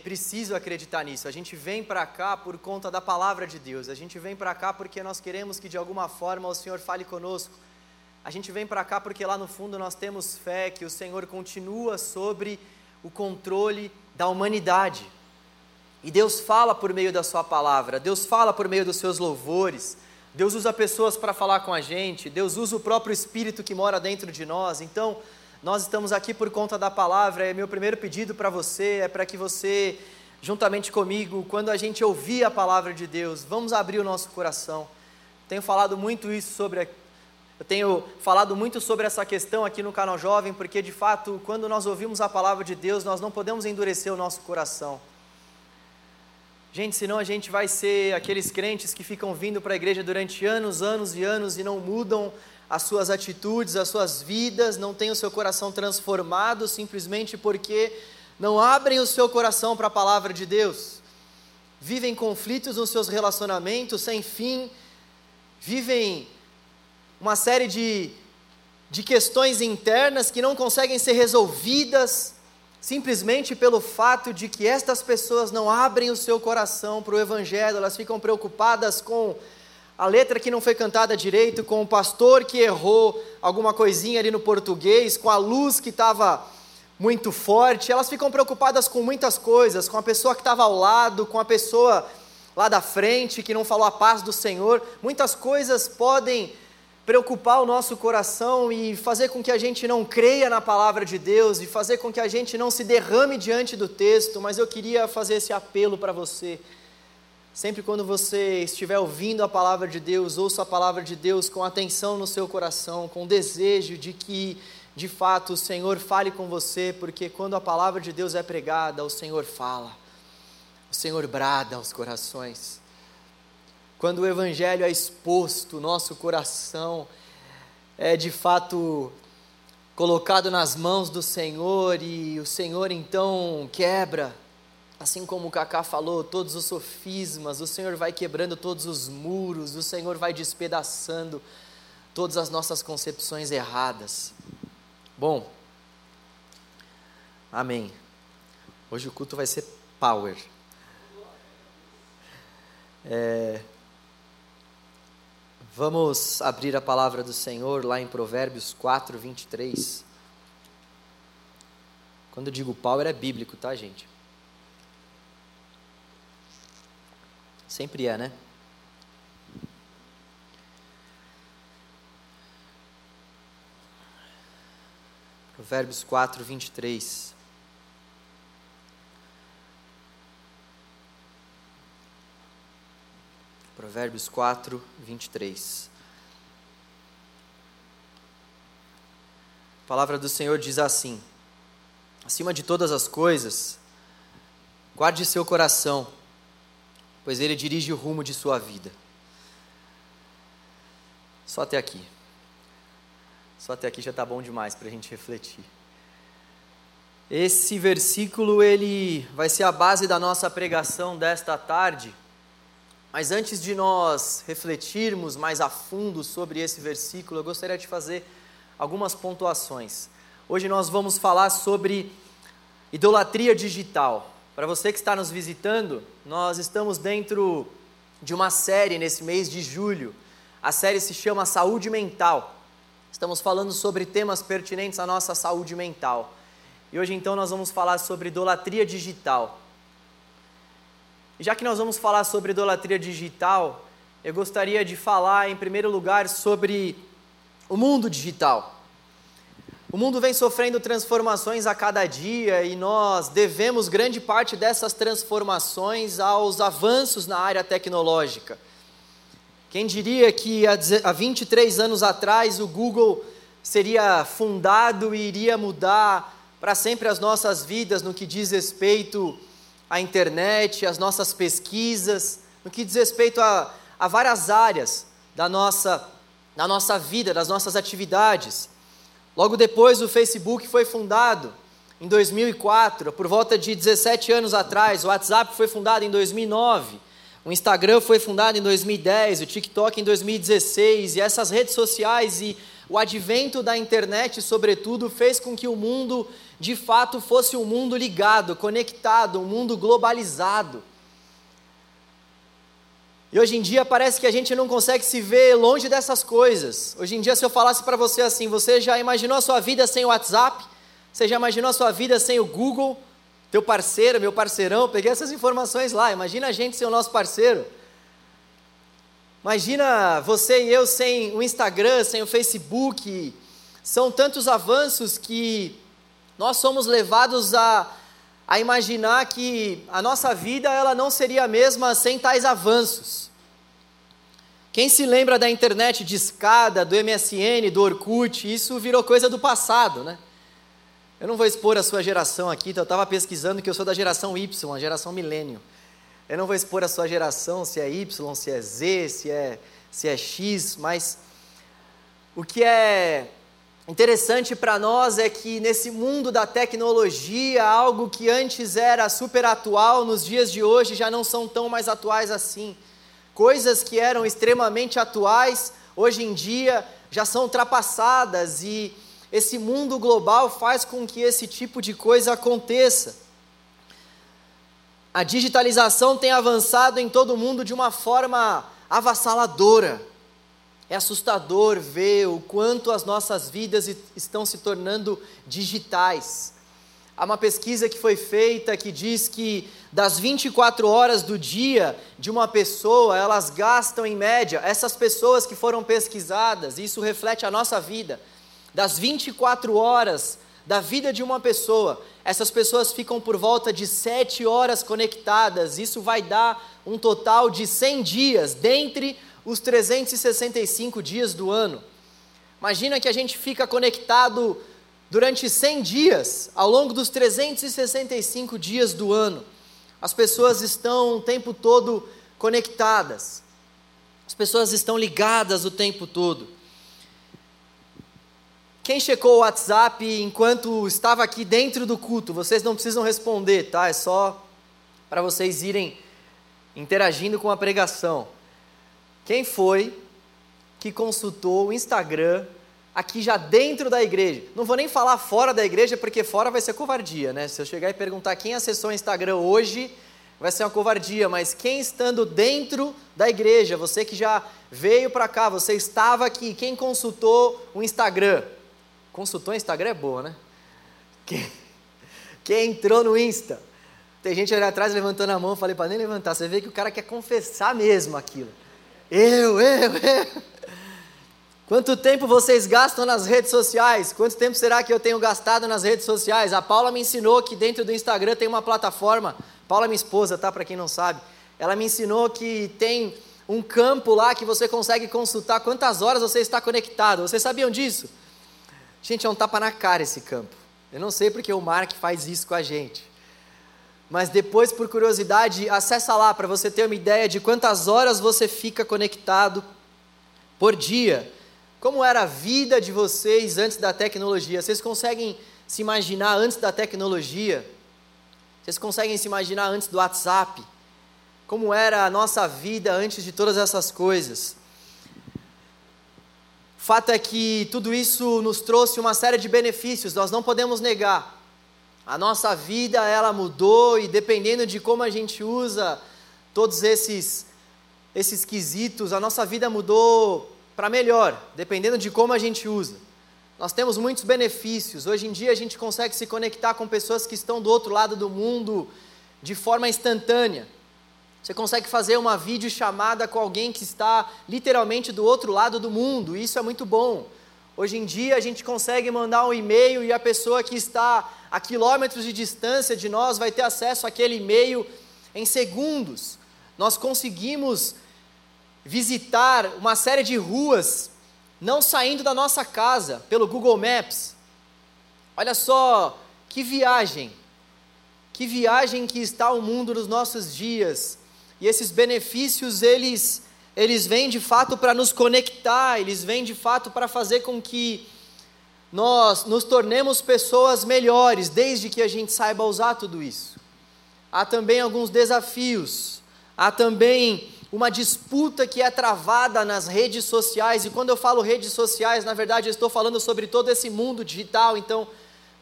preciso acreditar nisso. A gente vem para cá por conta da palavra de Deus. A gente vem para cá porque nós queremos que de alguma forma o Senhor fale conosco. A gente vem para cá porque lá no fundo nós temos fé que o Senhor continua sobre o controle da humanidade. E Deus fala por meio da Sua palavra, Deus fala por meio dos seus louvores, Deus usa pessoas para falar com a gente, Deus usa o próprio Espírito que mora dentro de nós. Então, nós estamos aqui por conta da palavra, e meu primeiro pedido para você é para que você, juntamente comigo, quando a gente ouvir a palavra de Deus, vamos abrir o nosso coração. Tenho falado muito isso sobre eu tenho falado muito sobre essa questão aqui no canal Jovem, porque de fato, quando nós ouvimos a palavra de Deus, nós não podemos endurecer o nosso coração. Gente, senão a gente vai ser aqueles crentes que ficam vindo para a igreja durante anos, anos e anos e não mudam as suas atitudes, as suas vidas, não têm o seu coração transformado simplesmente porque não abrem o seu coração para a palavra de Deus. Vivem conflitos nos seus relacionamentos sem fim, vivem uma série de, de questões internas que não conseguem ser resolvidas simplesmente pelo fato de que estas pessoas não abrem o seu coração para o Evangelho, elas ficam preocupadas com a letra que não foi cantada direito, com o pastor que errou alguma coisinha ali no português, com a luz que estava muito forte, elas ficam preocupadas com muitas coisas, com a pessoa que estava ao lado, com a pessoa lá da frente que não falou a paz do Senhor. Muitas coisas podem preocupar o nosso coração e fazer com que a gente não creia na palavra de Deus e fazer com que a gente não se derrame diante do texto, mas eu queria fazer esse apelo para você Sempre quando você estiver ouvindo a palavra de Deus, ouça a palavra de Deus com atenção no seu coração, com desejo de que, de fato, o Senhor fale com você, porque quando a palavra de Deus é pregada, o Senhor fala, o Senhor brada aos corações. Quando o Evangelho é exposto, o nosso coração é de fato colocado nas mãos do Senhor e o Senhor então quebra Assim como o Cacá falou, todos os sofismas, o Senhor vai quebrando todos os muros, o Senhor vai despedaçando todas as nossas concepções erradas. Bom, amém. Hoje o culto vai ser power. É, vamos abrir a palavra do Senhor lá em Provérbios 4, 23. Quando eu digo power é bíblico, tá, gente? Sempre é, né? Provérbios 4, 23. Provérbios 4, 23. A palavra do Senhor diz assim: Acima de todas as coisas, guarde seu coração pois ele dirige o rumo de sua vida. Só até aqui. Só até aqui já está bom demais para a gente refletir. Esse versículo ele vai ser a base da nossa pregação desta tarde. Mas antes de nós refletirmos mais a fundo sobre esse versículo, eu gostaria de fazer algumas pontuações. Hoje nós vamos falar sobre idolatria digital. Para você que está nos visitando, nós estamos dentro de uma série nesse mês de julho. A série se chama Saúde Mental. Estamos falando sobre temas pertinentes à nossa saúde mental. E hoje então nós vamos falar sobre idolatria digital. E já que nós vamos falar sobre idolatria digital, eu gostaria de falar em primeiro lugar sobre o mundo digital. O mundo vem sofrendo transformações a cada dia e nós devemos grande parte dessas transformações aos avanços na área tecnológica. Quem diria que há 23 anos atrás o Google seria fundado e iria mudar para sempre as nossas vidas no que diz respeito à internet, às nossas pesquisas, no que diz respeito a, a várias áreas da nossa, da nossa vida, das nossas atividades. Logo depois, o Facebook foi fundado em 2004, por volta de 17 anos atrás. O WhatsApp foi fundado em 2009. O Instagram foi fundado em 2010, o TikTok em 2016, e essas redes sociais e o advento da internet, sobretudo, fez com que o mundo de fato fosse um mundo ligado, conectado, um mundo globalizado. E hoje em dia parece que a gente não consegue se ver longe dessas coisas. Hoje em dia, se eu falasse para você assim, você já imaginou a sua vida sem o WhatsApp? Você já imaginou a sua vida sem o Google? Teu parceiro, meu parceirão, peguei essas informações lá. Imagina a gente sem o nosso parceiro. Imagina você e eu sem o Instagram, sem o Facebook. São tantos avanços que nós somos levados a, a imaginar que a nossa vida ela não seria a mesma sem tais avanços. Quem se lembra da internet de escada, do MSN, do Orkut, isso virou coisa do passado, né? Eu não vou expor a sua geração aqui, então eu estava pesquisando que eu sou da geração Y, a geração milênio. Eu não vou expor a sua geração, se é Y, se é Z, se é, se é X, mas o que é interessante para nós é que nesse mundo da tecnologia, algo que antes era super atual, nos dias de hoje já não são tão mais atuais assim. Coisas que eram extremamente atuais, hoje em dia já são ultrapassadas e esse mundo global faz com que esse tipo de coisa aconteça. A digitalização tem avançado em todo o mundo de uma forma avassaladora. É assustador ver o quanto as nossas vidas estão se tornando digitais. Há uma pesquisa que foi feita que diz que das 24 horas do dia de uma pessoa, elas gastam em média, essas pessoas que foram pesquisadas, isso reflete a nossa vida, das 24 horas da vida de uma pessoa, essas pessoas ficam por volta de sete horas conectadas. Isso vai dar um total de 100 dias, dentre os 365 dias do ano. Imagina que a gente fica conectado durante 100 dias, ao longo dos 365 dias do ano. As pessoas estão o tempo todo conectadas. As pessoas estão ligadas o tempo todo. Quem checou o WhatsApp enquanto estava aqui dentro do culto, vocês não precisam responder, tá? É só para vocês irem interagindo com a pregação. Quem foi que consultou o Instagram aqui já dentro da igreja? Não vou nem falar fora da igreja, porque fora vai ser covardia, né? Se eu chegar e perguntar quem acessou o Instagram hoje, vai ser uma covardia, mas quem estando dentro da igreja, você que já veio para cá, você estava aqui, quem consultou o Instagram? Consultou o Instagram é boa, né? Quem, quem entrou no Insta? Tem gente ali atrás levantando a mão, falei para nem levantar. Você vê que o cara quer confessar mesmo aquilo. Eu, eu, eu. Quanto tempo vocês gastam nas redes sociais? Quanto tempo será que eu tenho gastado nas redes sociais? A Paula me ensinou que dentro do Instagram tem uma plataforma. Paula, minha esposa, tá? Para quem não sabe. Ela me ensinou que tem um campo lá que você consegue consultar quantas horas você está conectado. Vocês sabiam disso? Gente, é um tapa na cara esse campo. Eu não sei porque o Mark faz isso com a gente. Mas depois, por curiosidade, acessa lá para você ter uma ideia de quantas horas você fica conectado por dia. Como era a vida de vocês antes da tecnologia? Vocês conseguem se imaginar antes da tecnologia? Vocês conseguem se imaginar antes do WhatsApp? Como era a nossa vida antes de todas essas coisas? Fato é que tudo isso nos trouxe uma série de benefícios, nós não podemos negar. A nossa vida ela mudou e dependendo de como a gente usa todos esses esses quesitos, a nossa vida mudou para melhor, dependendo de como a gente usa. Nós temos muitos benefícios. Hoje em dia a gente consegue se conectar com pessoas que estão do outro lado do mundo de forma instantânea. Você consegue fazer uma videochamada com alguém que está literalmente do outro lado do mundo, isso é muito bom. Hoje em dia a gente consegue mandar um e-mail e a pessoa que está a quilômetros de distância de nós vai ter acesso àquele e-mail em segundos. Nós conseguimos visitar uma série de ruas não saindo da nossa casa pelo Google Maps. Olha só que viagem, que viagem que está o mundo nos nossos dias e esses benefícios, eles, eles vêm de fato para nos conectar, eles vêm de fato para fazer com que nós nos tornemos pessoas melhores, desde que a gente saiba usar tudo isso. Há também alguns desafios, há também uma disputa que é travada nas redes sociais, e quando eu falo redes sociais, na verdade eu estou falando sobre todo esse mundo digital, então,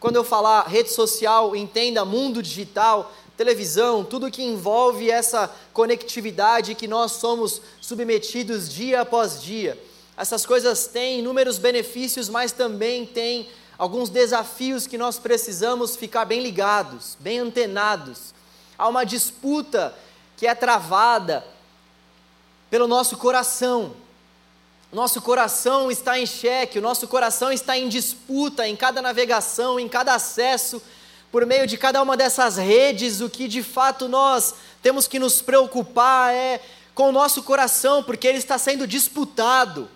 quando eu falar rede social, entenda mundo digital, televisão, tudo que envolve essa conectividade que nós somos submetidos dia após dia. Essas coisas têm inúmeros benefícios, mas também têm alguns desafios que nós precisamos ficar bem ligados, bem antenados. Há uma disputa que é travada pelo nosso coração. Nosso coração está em xeque, o nosso coração está em disputa em cada navegação, em cada acesso, por meio de cada uma dessas redes. O que de fato nós temos que nos preocupar é com o nosso coração, porque ele está sendo disputado.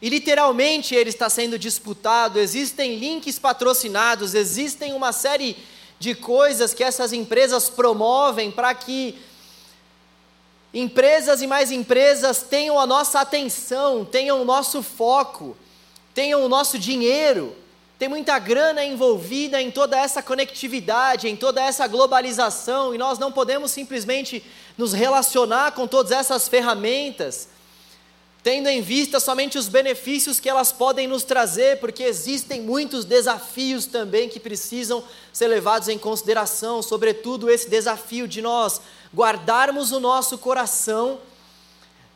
E literalmente ele está sendo disputado. Existem links patrocinados, existem uma série de coisas que essas empresas promovem para que Empresas e mais empresas tenham a nossa atenção, tenham o nosso foco, tenham o nosso dinheiro. Tem muita grana envolvida em toda essa conectividade, em toda essa globalização, e nós não podemos simplesmente nos relacionar com todas essas ferramentas, tendo em vista somente os benefícios que elas podem nos trazer, porque existem muitos desafios também que precisam ser levados em consideração, sobretudo esse desafio de nós guardarmos o nosso coração,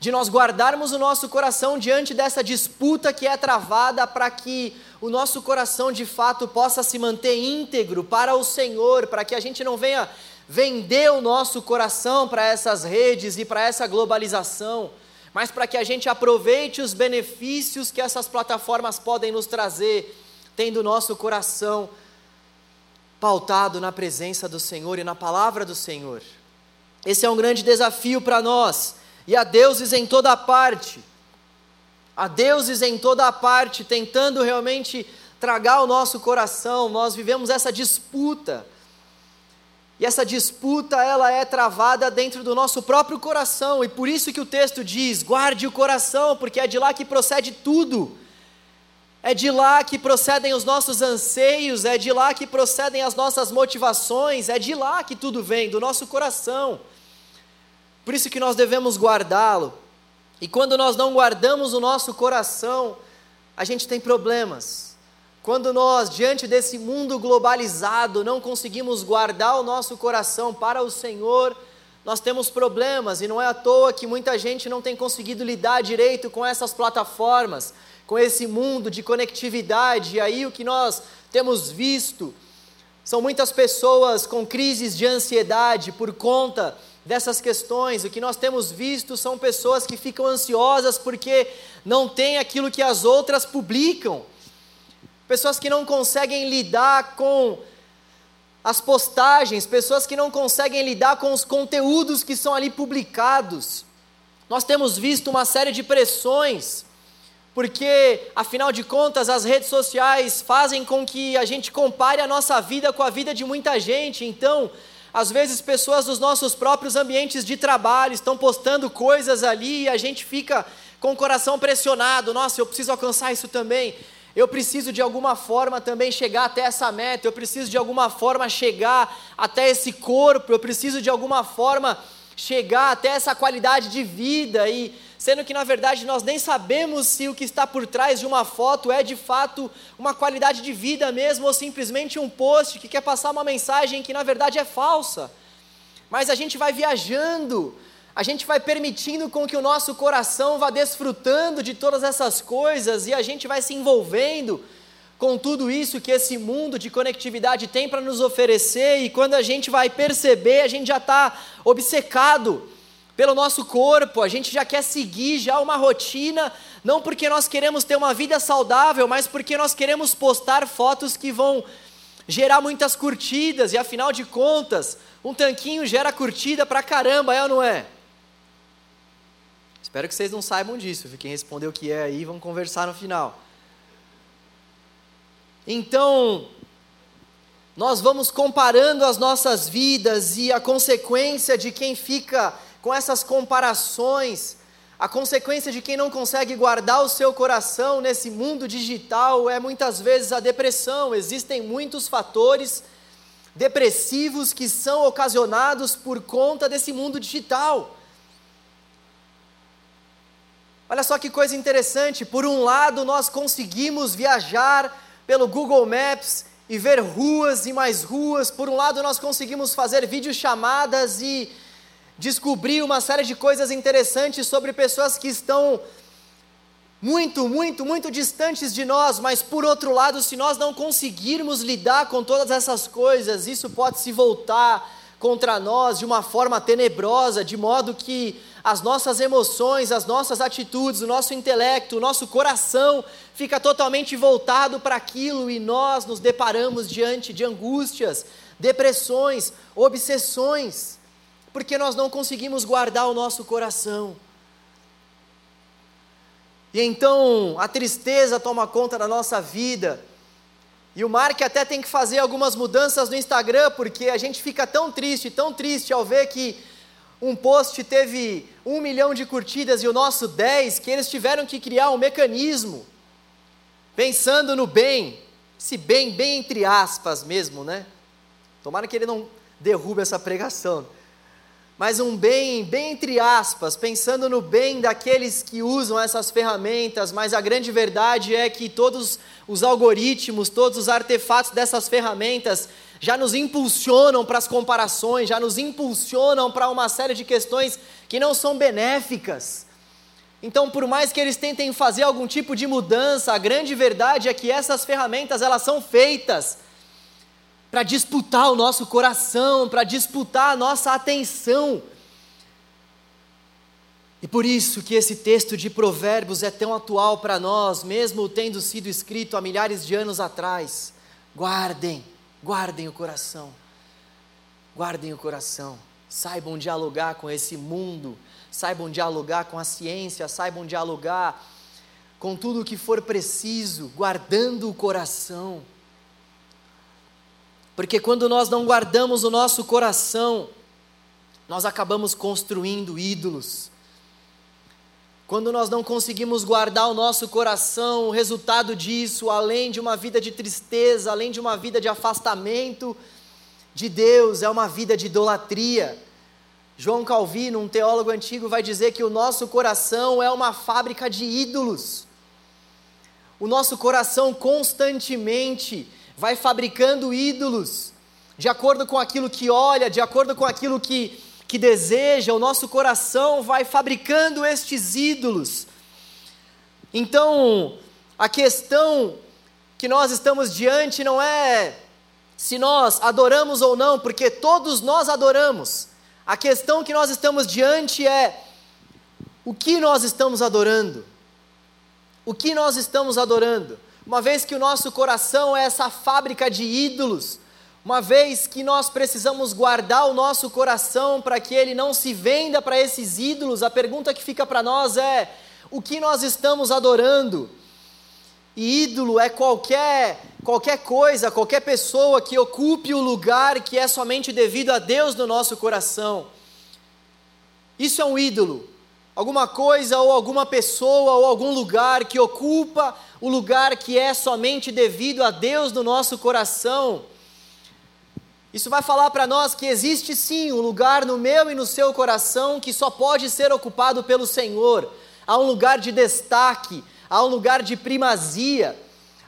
de nós guardarmos o nosso coração diante dessa disputa que é travada para que o nosso coração de fato possa se manter íntegro para o Senhor, para que a gente não venha vender o nosso coração para essas redes e para essa globalização, mas para que a gente aproveite os benefícios que essas plataformas podem nos trazer, tendo nosso coração pautado na presença do Senhor e na palavra do Senhor. Esse é um grande desafio para nós. E há deuses em toda parte. Há deuses em toda parte tentando realmente tragar o nosso coração. Nós vivemos essa disputa. E essa disputa ela é travada dentro do nosso próprio coração, e por isso que o texto diz: guarde o coração, porque é de lá que procede tudo. É de lá que procedem os nossos anseios, é de lá que procedem as nossas motivações, é de lá que tudo vem, do nosso coração. Por isso que nós devemos guardá-lo. E quando nós não guardamos o nosso coração, a gente tem problemas. Quando nós, diante desse mundo globalizado, não conseguimos guardar o nosso coração para o Senhor, nós temos problemas, e não é à toa que muita gente não tem conseguido lidar direito com essas plataformas, com esse mundo de conectividade, e aí o que nós temos visto são muitas pessoas com crises de ansiedade por conta dessas questões. O que nós temos visto são pessoas que ficam ansiosas porque não têm aquilo que as outras publicam. Pessoas que não conseguem lidar com as postagens, pessoas que não conseguem lidar com os conteúdos que são ali publicados. Nós temos visto uma série de pressões, porque, afinal de contas, as redes sociais fazem com que a gente compare a nossa vida com a vida de muita gente. Então, às vezes, pessoas dos nossos próprios ambientes de trabalho estão postando coisas ali e a gente fica com o coração pressionado. Nossa, eu preciso alcançar isso também. Eu preciso de alguma forma também chegar até essa meta. Eu preciso de alguma forma chegar até esse corpo. Eu preciso de alguma forma chegar até essa qualidade de vida e sendo que na verdade nós nem sabemos se o que está por trás de uma foto é de fato uma qualidade de vida mesmo ou simplesmente um post que quer passar uma mensagem que na verdade é falsa. Mas a gente vai viajando, a gente vai permitindo com que o nosso coração vá desfrutando de todas essas coisas e a gente vai se envolvendo com tudo isso que esse mundo de conectividade tem para nos oferecer, e quando a gente vai perceber, a gente já está obcecado pelo nosso corpo, a gente já quer seguir já uma rotina, não porque nós queremos ter uma vida saudável, mas porque nós queremos postar fotos que vão gerar muitas curtidas, e afinal de contas, um tanquinho gera curtida pra caramba, é ou não é? Espero que vocês não saibam disso, quem respondeu o que é aí, vamos conversar no final. Então, nós vamos comparando as nossas vidas e a consequência de quem fica com essas comparações, a consequência de quem não consegue guardar o seu coração nesse mundo digital é muitas vezes a depressão. Existem muitos fatores depressivos que são ocasionados por conta desse mundo digital. Olha só que coisa interessante, por um lado nós conseguimos viajar pelo Google Maps e ver ruas e mais ruas, por um lado nós conseguimos fazer videochamadas e descobrir uma série de coisas interessantes sobre pessoas que estão muito, muito, muito distantes de nós, mas por outro lado, se nós não conseguirmos lidar com todas essas coisas, isso pode se voltar contra nós de uma forma tenebrosa, de modo que as nossas emoções, as nossas atitudes, o nosso intelecto, o nosso coração fica totalmente voltado para aquilo e nós nos deparamos diante de angústias, depressões, obsessões, porque nós não conseguimos guardar o nosso coração. E então a tristeza toma conta da nossa vida e o Mark até tem que fazer algumas mudanças no Instagram, porque a gente fica tão triste, tão triste ao ver que um post teve um milhão de curtidas e o nosso 10, que eles tiveram que criar um mecanismo, pensando no bem, se bem, bem entre aspas mesmo, né? Tomara que ele não derrube essa pregação mas um bem, bem entre aspas, pensando no bem daqueles que usam essas ferramentas, mas a grande verdade é que todos os algoritmos, todos os artefatos dessas ferramentas já nos impulsionam para as comparações, já nos impulsionam para uma série de questões que não são benéficas. Então, por mais que eles tentem fazer algum tipo de mudança, a grande verdade é que essas ferramentas elas são feitas para disputar o nosso coração, para disputar a nossa atenção. E por isso que esse texto de Provérbios é tão atual para nós, mesmo tendo sido escrito há milhares de anos atrás. Guardem, guardem o coração. Guardem o coração. Saibam dialogar com esse mundo, saibam dialogar com a ciência, saibam dialogar com tudo o que for preciso, guardando o coração. Porque quando nós não guardamos o nosso coração, nós acabamos construindo ídolos. Quando nós não conseguimos guardar o nosso coração, o resultado disso, além de uma vida de tristeza, além de uma vida de afastamento de Deus, é uma vida de idolatria. João Calvino, um teólogo antigo, vai dizer que o nosso coração é uma fábrica de ídolos. O nosso coração constantemente vai fabricando ídolos, de acordo com aquilo que olha, de acordo com aquilo que, que deseja, o nosso coração vai fabricando estes ídolos. Então, a questão que nós estamos diante não é se nós adoramos ou não, porque todos nós adoramos. A questão que nós estamos diante é o que nós estamos adorando. O que nós estamos adorando? Uma vez que o nosso coração é essa fábrica de ídolos, uma vez que nós precisamos guardar o nosso coração para que ele não se venda para esses ídolos, a pergunta que fica para nós é: o que nós estamos adorando? E ídolo é qualquer qualquer coisa, qualquer pessoa que ocupe o lugar que é somente devido a Deus no nosso coração. Isso é um ídolo alguma coisa ou alguma pessoa ou algum lugar que ocupa o lugar que é somente devido a Deus no nosso coração. Isso vai falar para nós que existe sim um lugar no meu e no seu coração que só pode ser ocupado pelo Senhor. Há um lugar de destaque, há um lugar de primazia,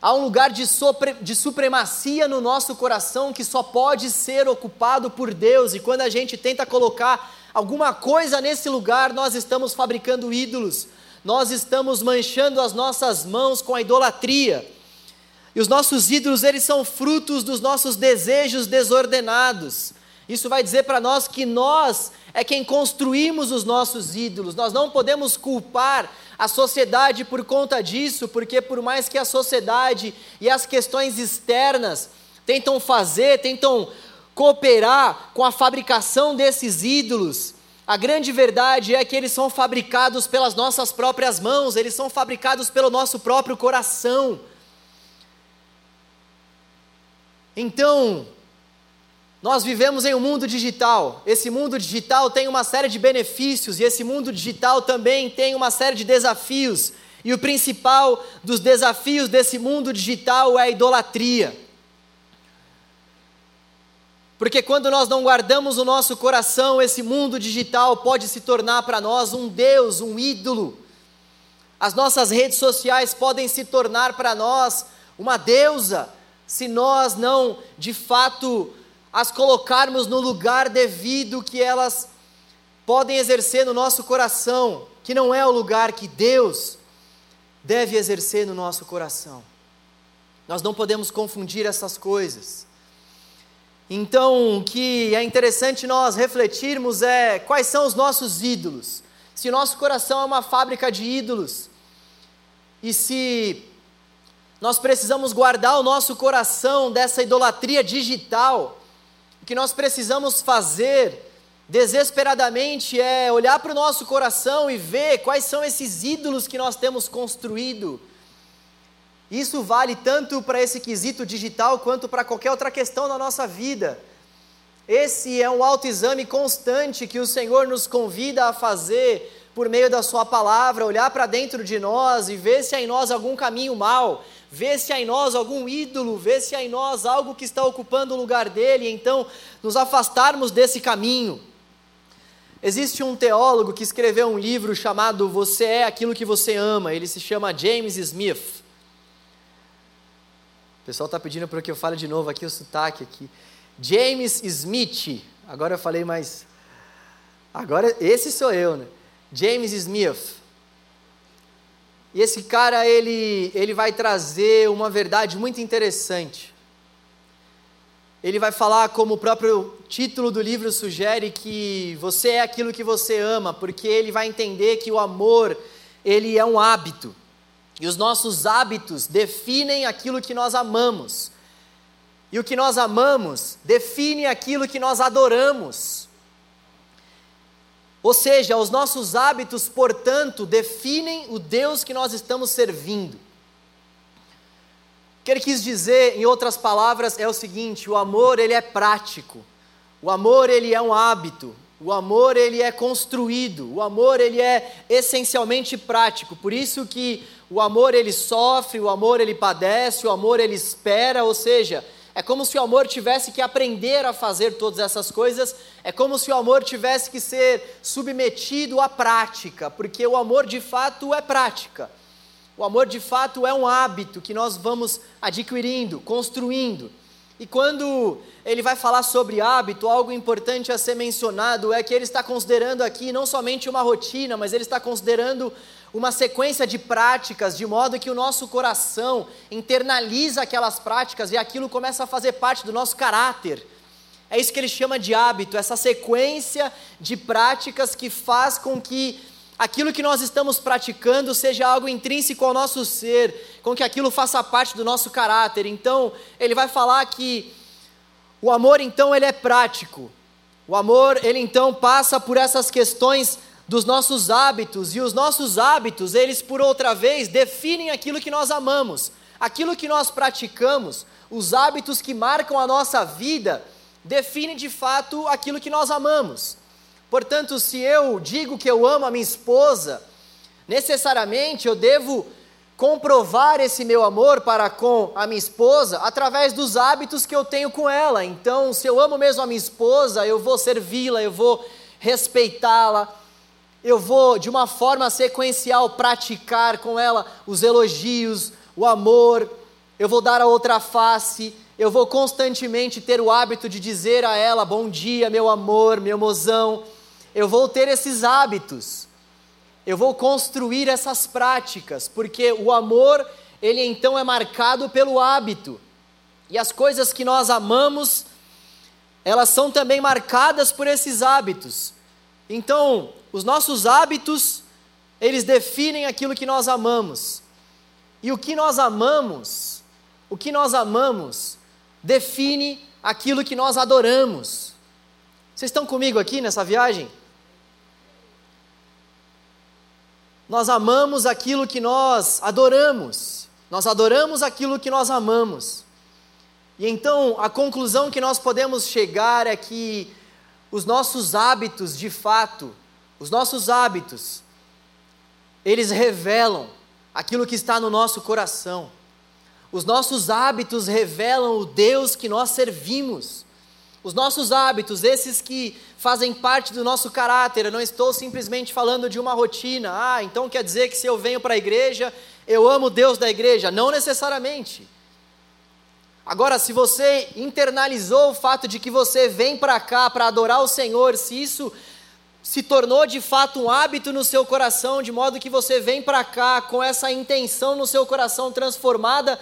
há um lugar de, sopre, de supremacia no nosso coração que só pode ser ocupado por Deus. E quando a gente tenta colocar alguma coisa nesse lugar, nós estamos fabricando ídolos, nós estamos manchando as nossas mãos com a idolatria. E os nossos ídolos, eles são frutos dos nossos desejos desordenados. Isso vai dizer para nós que nós é quem construímos os nossos ídolos. Nós não podemos culpar a sociedade por conta disso, porque por mais que a sociedade e as questões externas tentam fazer, tentam cooperar com a fabricação desses ídolos. A grande verdade é que eles são fabricados pelas nossas próprias mãos, eles são fabricados pelo nosso próprio coração. Então, nós vivemos em um mundo digital. Esse mundo digital tem uma série de benefícios e esse mundo digital também tem uma série de desafios. E o principal dos desafios desse mundo digital é a idolatria. Porque quando nós não guardamos o nosso coração, esse mundo digital pode se tornar para nós um Deus, um ídolo. As nossas redes sociais podem se tornar para nós uma deusa se nós não, de fato, as colocarmos no lugar devido que elas podem exercer no nosso coração, que não é o lugar que Deus deve exercer no nosso coração. Nós não podemos confundir essas coisas. Então, o que é interessante nós refletirmos é quais são os nossos ídolos. Se nosso coração é uma fábrica de ídolos, e se nós precisamos guardar o nosso coração dessa idolatria digital, o que nós precisamos fazer desesperadamente é olhar para o nosso coração e ver quais são esses ídolos que nós temos construído. Isso vale tanto para esse quesito digital quanto para qualquer outra questão na nossa vida. Esse é um autoexame constante que o Senhor nos convida a fazer por meio da Sua palavra, olhar para dentro de nós e ver se há em nós algum caminho mal, ver se há em nós algum ídolo, ver se há em nós algo que está ocupando o lugar dele, então nos afastarmos desse caminho. Existe um teólogo que escreveu um livro chamado Você é aquilo que você ama, ele se chama James Smith. O pessoal está pedindo para que eu fale de novo aqui o sotaque aqui. James Smith, agora eu falei mais. Agora, esse sou eu, né? James Smith. E esse cara ele, ele vai trazer uma verdade muito interessante. Ele vai falar, como o próprio título do livro sugere, que você é aquilo que você ama, porque ele vai entender que o amor ele é um hábito. E os nossos hábitos definem aquilo que nós amamos. E o que nós amamos define aquilo que nós adoramos. Ou seja, os nossos hábitos, portanto, definem o Deus que nós estamos servindo. O que ele quis dizer, em outras palavras, é o seguinte: o amor ele é prático, o amor ele é um hábito, o amor ele é construído, o amor ele é essencialmente prático. Por isso que o amor ele sofre, o amor ele padece, o amor ele espera, ou seja, é como se o amor tivesse que aprender a fazer todas essas coisas, é como se o amor tivesse que ser submetido à prática, porque o amor de fato é prática. O amor de fato é um hábito que nós vamos adquirindo, construindo. E quando ele vai falar sobre hábito, algo importante a ser mencionado é que ele está considerando aqui não somente uma rotina, mas ele está considerando uma sequência de práticas, de modo que o nosso coração internaliza aquelas práticas e aquilo começa a fazer parte do nosso caráter. É isso que ele chama de hábito, essa sequência de práticas que faz com que aquilo que nós estamos praticando seja algo intrínseco ao nosso ser, com que aquilo faça parte do nosso caráter. Então, ele vai falar que o amor então ele é prático. O amor, ele então passa por essas questões dos nossos hábitos, e os nossos hábitos, eles por outra vez definem aquilo que nós amamos, aquilo que nós praticamos, os hábitos que marcam a nossa vida, definem de fato aquilo que nós amamos. Portanto, se eu digo que eu amo a minha esposa, necessariamente eu devo comprovar esse meu amor para com a minha esposa através dos hábitos que eu tenho com ela. Então, se eu amo mesmo a minha esposa, eu vou servi-la, eu vou respeitá-la, eu vou, de uma forma sequencial, praticar com ela os elogios, o amor, eu vou dar a outra face, eu vou constantemente ter o hábito de dizer a ela: Bom dia, meu amor, meu mozão. Eu vou ter esses hábitos, eu vou construir essas práticas, porque o amor, ele então é marcado pelo hábito, e as coisas que nós amamos, elas são também marcadas por esses hábitos. Então, os nossos hábitos, eles definem aquilo que nós amamos. E o que nós amamos, o que nós amamos, define aquilo que nós adoramos. Vocês estão comigo aqui nessa viagem? Nós amamos aquilo que nós adoramos. Nós adoramos aquilo que nós amamos. E então a conclusão que nós podemos chegar é que os nossos hábitos, de fato, os nossos hábitos, eles revelam aquilo que está no nosso coração. Os nossos hábitos revelam o Deus que nós servimos. Os nossos hábitos, esses que fazem parte do nosso caráter, eu não estou simplesmente falando de uma rotina. Ah, então quer dizer que se eu venho para a igreja, eu amo Deus da igreja? Não necessariamente. Agora, se você internalizou o fato de que você vem para cá para adorar o Senhor, se isso se tornou de fato um hábito no seu coração, de modo que você vem para cá com essa intenção no seu coração transformada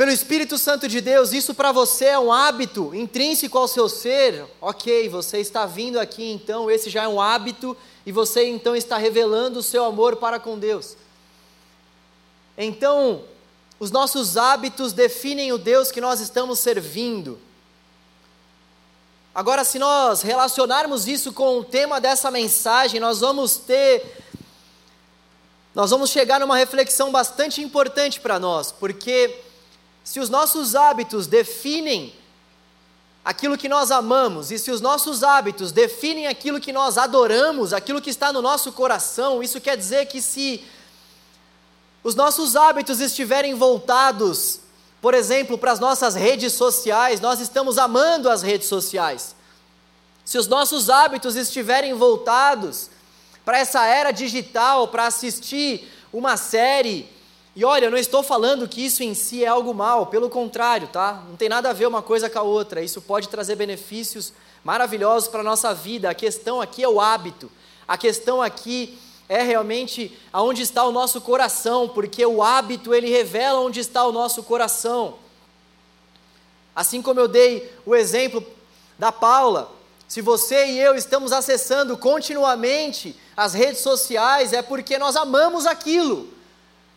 pelo Espírito Santo de Deus, isso para você é um hábito intrínseco ao seu ser, ok, você está vindo aqui então, esse já é um hábito, e você então está revelando o seu amor para com Deus. Então, os nossos hábitos definem o Deus que nós estamos servindo. Agora, se nós relacionarmos isso com o tema dessa mensagem, nós vamos ter. Nós vamos chegar numa reflexão bastante importante para nós, porque se os nossos hábitos definem aquilo que nós amamos, e se os nossos hábitos definem aquilo que nós adoramos, aquilo que está no nosso coração, isso quer dizer que se os nossos hábitos estiverem voltados por exemplo, para as nossas redes sociais, nós estamos amando as redes sociais. Se os nossos hábitos estiverem voltados para essa era digital, para assistir uma série, e olha, eu não estou falando que isso em si é algo mal, pelo contrário, tá? Não tem nada a ver uma coisa com a outra. Isso pode trazer benefícios maravilhosos para a nossa vida. A questão aqui é o hábito. A questão aqui é realmente aonde está o nosso coração, porque o hábito ele revela onde está o nosso coração. Assim como eu dei o exemplo da Paula, se você e eu estamos acessando continuamente as redes sociais, é porque nós amamos aquilo.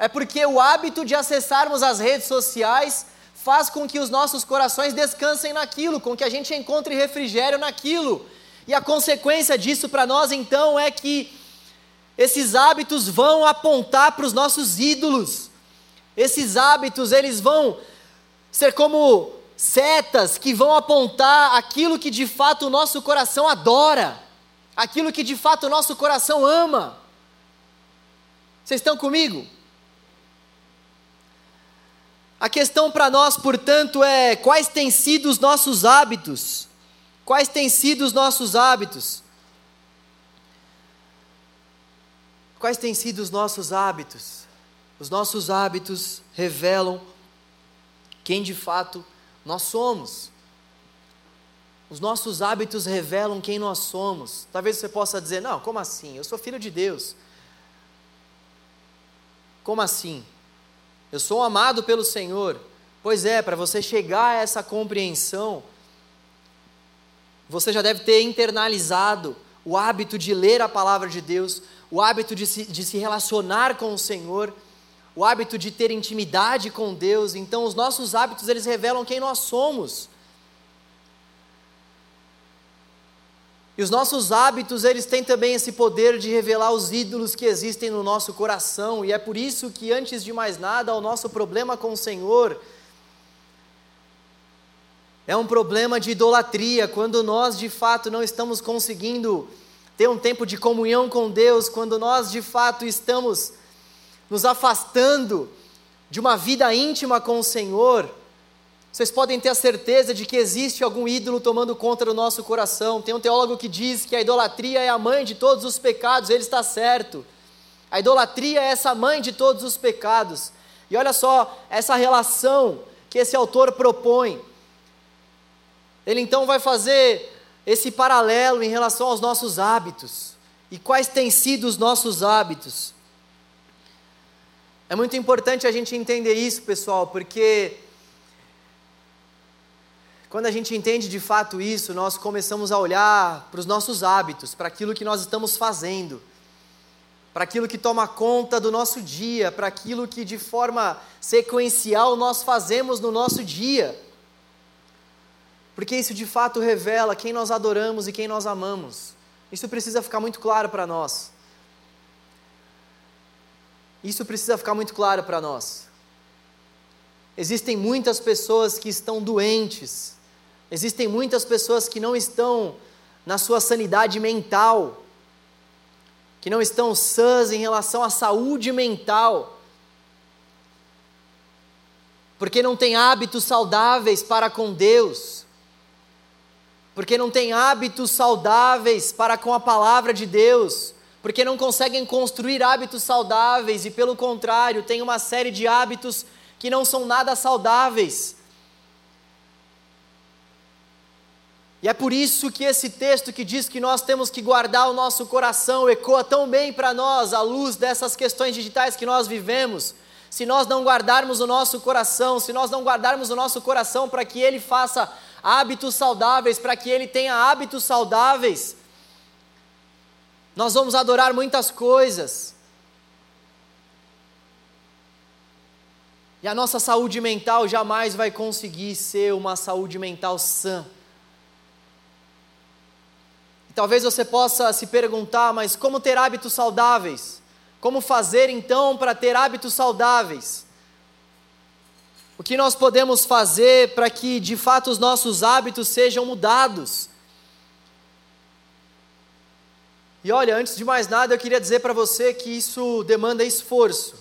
É porque o hábito de acessarmos as redes sociais faz com que os nossos corações descansem naquilo, com que a gente encontre refrigério naquilo. E a consequência disso para nós então é que esses hábitos vão apontar para os nossos ídolos. Esses hábitos, eles vão ser como setas que vão apontar aquilo que de fato o nosso coração adora, aquilo que de fato o nosso coração ama. Vocês estão comigo? A questão para nós, portanto, é quais têm sido os nossos hábitos? Quais têm sido os nossos hábitos? Quais têm sido os nossos hábitos? Os nossos hábitos revelam quem de fato nós somos. Os nossos hábitos revelam quem nós somos. Talvez você possa dizer: não, como assim? Eu sou filho de Deus. Como assim? Eu sou amado pelo Senhor. Pois é, para você chegar a essa compreensão, você já deve ter internalizado o hábito de ler a palavra de Deus, o hábito de se, de se relacionar com o Senhor, o hábito de ter intimidade com Deus. Então, os nossos hábitos, eles revelam quem nós somos. E os nossos hábitos, eles têm também esse poder de revelar os ídolos que existem no nosso coração, e é por isso que, antes de mais nada, o nosso problema com o Senhor é um problema de idolatria, quando nós de fato não estamos conseguindo ter um tempo de comunhão com Deus, quando nós de fato estamos nos afastando de uma vida íntima com o Senhor, vocês podem ter a certeza de que existe algum ídolo tomando conta do nosso coração. Tem um teólogo que diz que a idolatria é a mãe de todos os pecados, ele está certo. A idolatria é essa mãe de todos os pecados. E olha só essa relação que esse autor propõe. Ele então vai fazer esse paralelo em relação aos nossos hábitos. E quais têm sido os nossos hábitos? É muito importante a gente entender isso, pessoal, porque quando a gente entende de fato isso, nós começamos a olhar para os nossos hábitos, para aquilo que nós estamos fazendo, para aquilo que toma conta do nosso dia, para aquilo que de forma sequencial nós fazemos no nosso dia porque isso de fato revela quem nós adoramos e quem nós amamos. Isso precisa ficar muito claro para nós. Isso precisa ficar muito claro para nós. Existem muitas pessoas que estão doentes, existem muitas pessoas que não estão na sua sanidade mental, que não estão sãs em relação à saúde mental, porque não têm hábitos saudáveis para com Deus porque não têm hábitos saudáveis para com a palavra de Deus, porque não conseguem construir hábitos saudáveis e, pelo contrário, têm uma série de hábitos que não são nada saudáveis. E é por isso que esse texto que diz que nós temos que guardar o nosso coração ecoa tão bem para nós, à luz dessas questões digitais que nós vivemos. Se nós não guardarmos o nosso coração, se nós não guardarmos o nosso coração para que ele faça hábitos saudáveis, para que ele tenha hábitos saudáveis, nós vamos adorar muitas coisas. E a nossa saúde mental jamais vai conseguir ser uma saúde mental sã. Talvez você possa se perguntar, mas como ter hábitos saudáveis? Como fazer então para ter hábitos saudáveis? O que nós podemos fazer para que de fato os nossos hábitos sejam mudados? E olha, antes de mais nada, eu queria dizer para você que isso demanda esforço.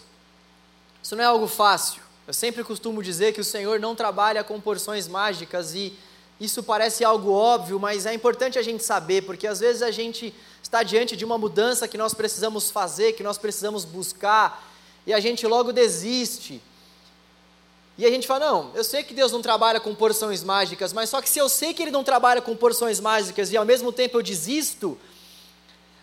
Isso não é algo fácil. Eu sempre costumo dizer que o Senhor não trabalha com porções mágicas e isso parece algo óbvio, mas é importante a gente saber, porque às vezes a gente está diante de uma mudança que nós precisamos fazer, que nós precisamos buscar, e a gente logo desiste. E a gente fala: não, eu sei que Deus não trabalha com porções mágicas, mas só que se eu sei que Ele não trabalha com porções mágicas e ao mesmo tempo eu desisto,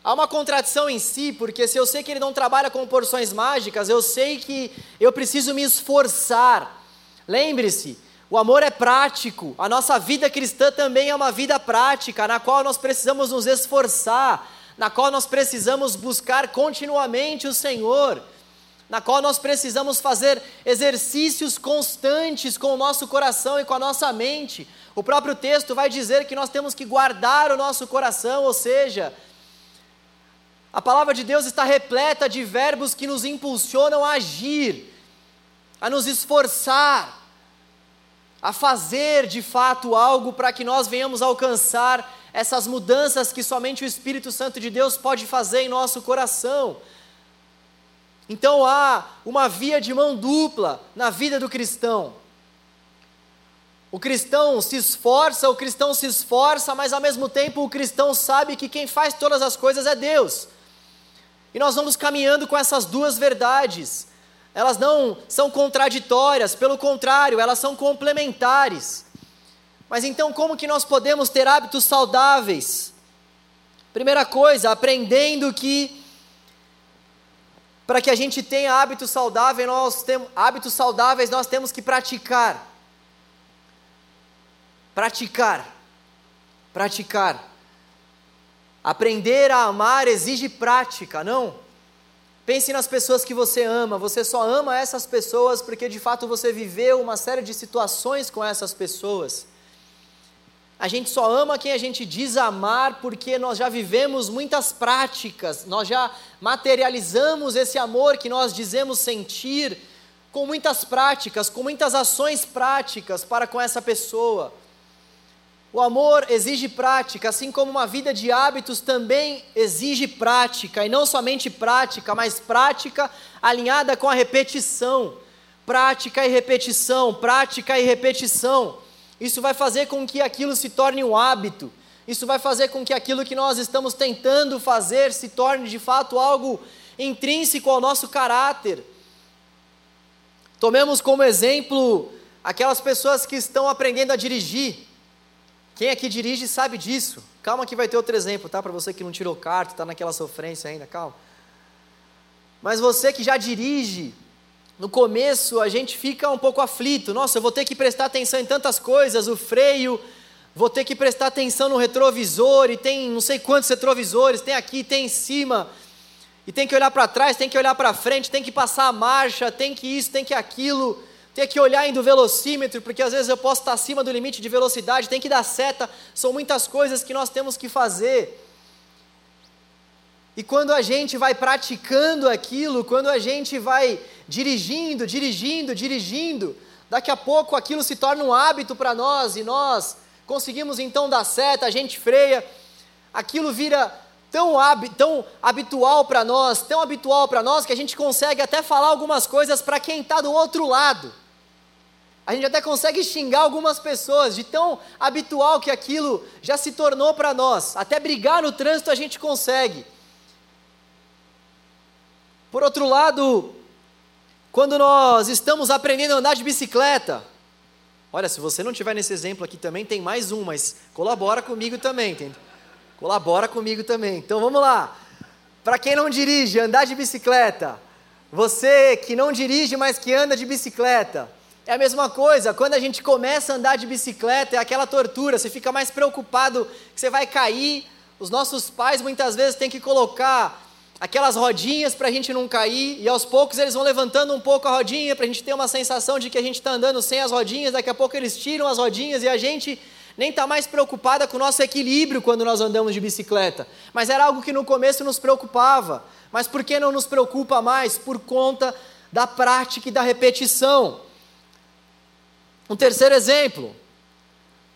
há uma contradição em si, porque se eu sei que Ele não trabalha com porções mágicas, eu sei que eu preciso me esforçar. Lembre-se, o amor é prático, a nossa vida cristã também é uma vida prática, na qual nós precisamos nos esforçar, na qual nós precisamos buscar continuamente o Senhor, na qual nós precisamos fazer exercícios constantes com o nosso coração e com a nossa mente. O próprio texto vai dizer que nós temos que guardar o nosso coração, ou seja, a palavra de Deus está repleta de verbos que nos impulsionam a agir, a nos esforçar a fazer de fato algo para que nós venhamos alcançar essas mudanças que somente o Espírito Santo de Deus pode fazer em nosso coração. Então há uma via de mão dupla na vida do cristão. O cristão se esforça, o cristão se esforça, mas ao mesmo tempo o cristão sabe que quem faz todas as coisas é Deus. E nós vamos caminhando com essas duas verdades elas não são contraditórias, pelo contrário, elas são complementares. Mas então, como que nós podemos ter hábitos saudáveis? Primeira coisa, aprendendo que para que a gente tenha hábitos saudáveis, nós temos hábitos saudáveis, nós temos que praticar. Praticar. Praticar. Aprender a amar exige prática, não? Pense nas pessoas que você ama. Você só ama essas pessoas porque de fato você viveu uma série de situações com essas pessoas. A gente só ama quem a gente diz amar porque nós já vivemos muitas práticas, nós já materializamos esse amor que nós dizemos sentir com muitas práticas, com muitas ações práticas para com essa pessoa. O amor exige prática, assim como uma vida de hábitos também exige prática, e não somente prática, mas prática alinhada com a repetição. Prática e repetição, prática e repetição. Isso vai fazer com que aquilo se torne um hábito. Isso vai fazer com que aquilo que nós estamos tentando fazer se torne de fato algo intrínseco ao nosso caráter. Tomemos como exemplo aquelas pessoas que estão aprendendo a dirigir. Quem aqui dirige sabe disso. Calma que vai ter outro exemplo, tá? Para você que não tirou carta, está naquela sofrência ainda, calma. Mas você que já dirige, no começo a gente fica um pouco aflito. Nossa, eu vou ter que prestar atenção em tantas coisas, o freio, vou ter que prestar atenção no retrovisor, e tem não sei quantos retrovisores, tem aqui, tem em cima, e tem que olhar para trás, tem que olhar para frente, tem que passar a marcha, tem que isso, tem que aquilo ter que olhar indo velocímetro, porque às vezes eu posso estar acima do limite de velocidade, tem que dar seta, são muitas coisas que nós temos que fazer. E quando a gente vai praticando aquilo, quando a gente vai dirigindo, dirigindo, dirigindo, daqui a pouco aquilo se torna um hábito para nós e nós conseguimos então dar seta, a gente freia, aquilo vira tão, hab, tão habitual para nós, tão habitual para nós que a gente consegue até falar algumas coisas para quem está do outro lado. A gente até consegue xingar algumas pessoas, de tão habitual que aquilo já se tornou para nós. Até brigar no trânsito a gente consegue. Por outro lado, quando nós estamos aprendendo a andar de bicicleta, olha, se você não tiver nesse exemplo aqui também, tem mais um, mas colabora comigo também, entende? Colabora comigo também. Então vamos lá. Para quem não dirige, andar de bicicleta. Você que não dirige, mas que anda de bicicleta. É a mesma coisa, quando a gente começa a andar de bicicleta, é aquela tortura, você fica mais preocupado que você vai cair. Os nossos pais muitas vezes têm que colocar aquelas rodinhas para a gente não cair, e aos poucos eles vão levantando um pouco a rodinha para a gente ter uma sensação de que a gente está andando sem as rodinhas, daqui a pouco eles tiram as rodinhas e a gente nem está mais preocupada com o nosso equilíbrio quando nós andamos de bicicleta. Mas era algo que no começo nos preocupava. Mas por que não nos preocupa mais? Por conta da prática e da repetição. Um terceiro exemplo.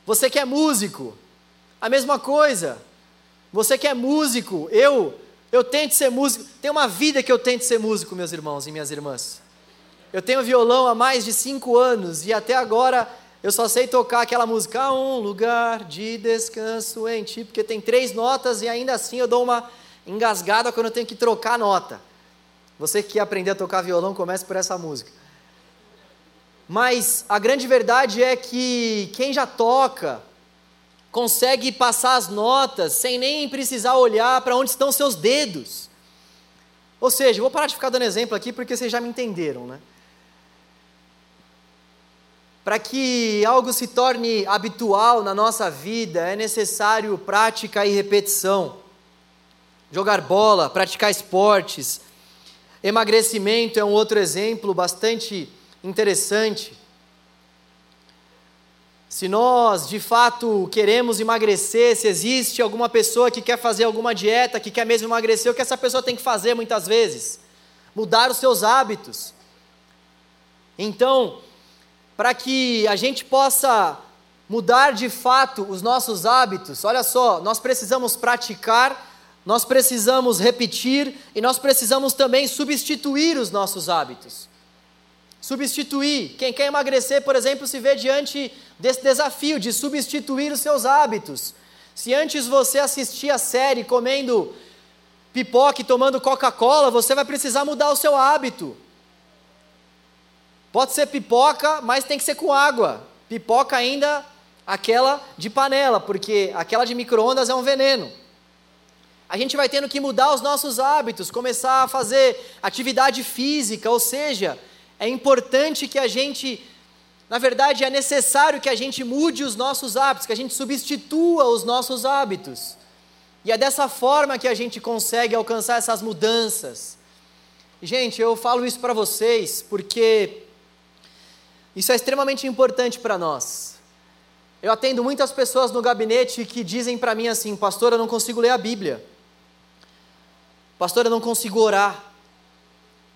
Você que é músico, a mesma coisa. Você que é músico, eu eu tento ser músico. Tem uma vida que eu tento ser músico, meus irmãos e minhas irmãs. Eu tenho violão há mais de cinco anos e até agora eu só sei tocar aquela música, um lugar de descanso em ti, porque tem três notas e ainda assim eu dou uma engasgada quando eu tenho que trocar nota. Você que quer aprender a tocar violão, comece por essa música. Mas a grande verdade é que quem já toca, consegue passar as notas sem nem precisar olhar para onde estão seus dedos. Ou seja, vou parar de ficar dando exemplo aqui porque vocês já me entenderam, né? Para que algo se torne habitual na nossa vida, é necessário prática e repetição. Jogar bola, praticar esportes. Emagrecimento é um outro exemplo bastante interessante. Se nós de fato queremos emagrecer, se existe alguma pessoa que quer fazer alguma dieta, que quer mesmo emagrecer, o que essa pessoa tem que fazer muitas vezes? Mudar os seus hábitos. Então, para que a gente possa mudar de fato os nossos hábitos, olha só, nós precisamos praticar, nós precisamos repetir e nós precisamos também substituir os nossos hábitos substituir. Quem quer emagrecer, por exemplo, se vê diante desse desafio de substituir os seus hábitos. Se antes você assistia a série comendo pipoca e tomando Coca-Cola, você vai precisar mudar o seu hábito. Pode ser pipoca, mas tem que ser com água. Pipoca ainda aquela de panela, porque aquela de micro-ondas é um veneno. A gente vai tendo que mudar os nossos hábitos, começar a fazer atividade física, ou seja, é importante que a gente, na verdade, é necessário que a gente mude os nossos hábitos, que a gente substitua os nossos hábitos. E é dessa forma que a gente consegue alcançar essas mudanças. Gente, eu falo isso para vocês porque isso é extremamente importante para nós. Eu atendo muitas pessoas no gabinete que dizem para mim assim: Pastor, eu não consigo ler a Bíblia. Pastor, eu não consigo orar.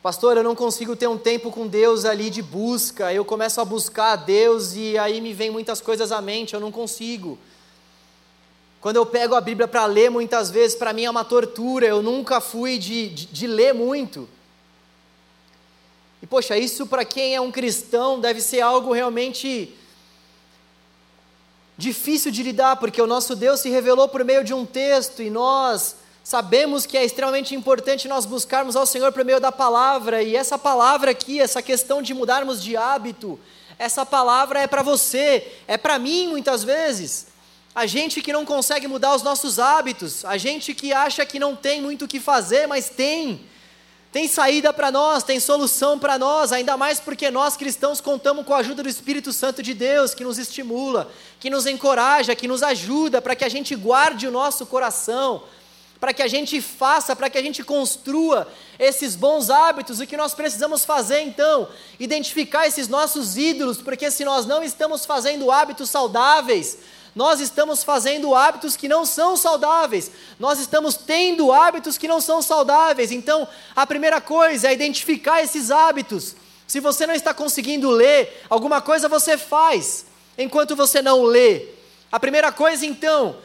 Pastor, eu não consigo ter um tempo com Deus ali de busca. Eu começo a buscar a Deus e aí me vem muitas coisas à mente, eu não consigo. Quando eu pego a Bíblia para ler, muitas vezes para mim é uma tortura. Eu nunca fui de, de, de ler muito. E poxa, isso para quem é um cristão deve ser algo realmente difícil de lidar, porque o nosso Deus se revelou por meio de um texto e nós Sabemos que é extremamente importante nós buscarmos ao Senhor por meio da palavra, e essa palavra aqui, essa questão de mudarmos de hábito, essa palavra é para você, é para mim muitas vezes. A gente que não consegue mudar os nossos hábitos, a gente que acha que não tem muito o que fazer, mas tem. Tem saída para nós, tem solução para nós, ainda mais porque nós cristãos contamos com a ajuda do Espírito Santo de Deus, que nos estimula, que nos encoraja, que nos ajuda para que a gente guarde o nosso coração para que a gente faça, para que a gente construa esses bons hábitos. O que nós precisamos fazer então? Identificar esses nossos ídolos, porque se nós não estamos fazendo hábitos saudáveis, nós estamos fazendo hábitos que não são saudáveis, nós estamos tendo hábitos que não são saudáveis. Então, a primeira coisa é identificar esses hábitos. Se você não está conseguindo ler, alguma coisa você faz enquanto você não lê. A primeira coisa então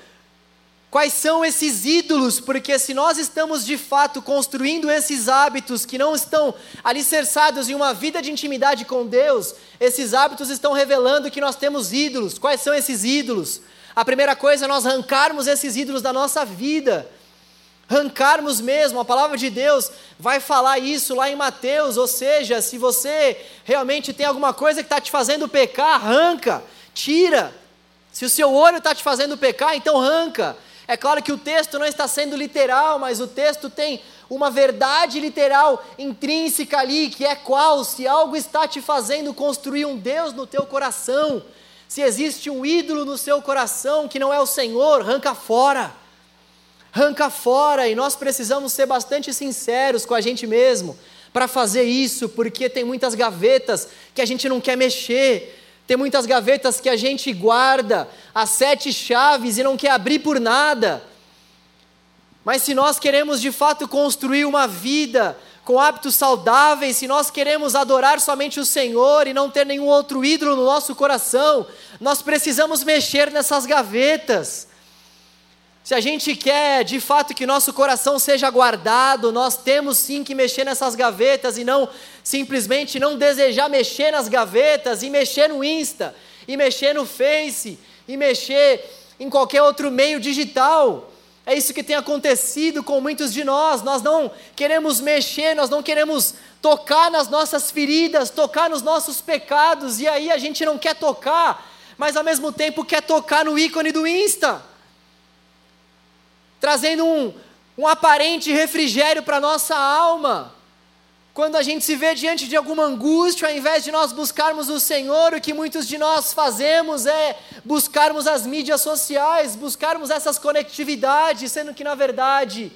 Quais são esses ídolos? Porque se nós estamos de fato construindo esses hábitos que não estão alicerçados em uma vida de intimidade com Deus, esses hábitos estão revelando que nós temos ídolos. Quais são esses ídolos? A primeira coisa é nós arrancarmos esses ídolos da nossa vida. Arrancarmos mesmo, a palavra de Deus vai falar isso lá em Mateus, ou seja, se você realmente tem alguma coisa que está te fazendo pecar, arranca, tira. Se o seu olho está te fazendo pecar, então arranca. É claro que o texto não está sendo literal, mas o texto tem uma verdade literal intrínseca ali, que é qual? Se algo está te fazendo construir um Deus no teu coração, se existe um ídolo no seu coração que não é o Senhor, arranca fora. Arranca fora, e nós precisamos ser bastante sinceros com a gente mesmo para fazer isso, porque tem muitas gavetas que a gente não quer mexer tem muitas gavetas que a gente guarda as sete chaves e não quer abrir por nada. Mas se nós queremos de fato construir uma vida com hábitos saudáveis, se nós queremos adorar somente o Senhor e não ter nenhum outro ídolo no nosso coração, nós precisamos mexer nessas gavetas. Se a gente quer de fato que nosso coração seja guardado, nós temos sim que mexer nessas gavetas e não simplesmente não desejar mexer nas gavetas e mexer no Insta, e mexer no Face, e mexer em qualquer outro meio digital. É isso que tem acontecido com muitos de nós. Nós não queremos mexer, nós não queremos tocar nas nossas feridas, tocar nos nossos pecados, e aí a gente não quer tocar, mas ao mesmo tempo quer tocar no ícone do Insta trazendo um, um aparente refrigério para a nossa alma. Quando a gente se vê diante de alguma angústia, ao invés de nós buscarmos o Senhor, o que muitos de nós fazemos é buscarmos as mídias sociais, buscarmos essas conectividades, sendo que na verdade,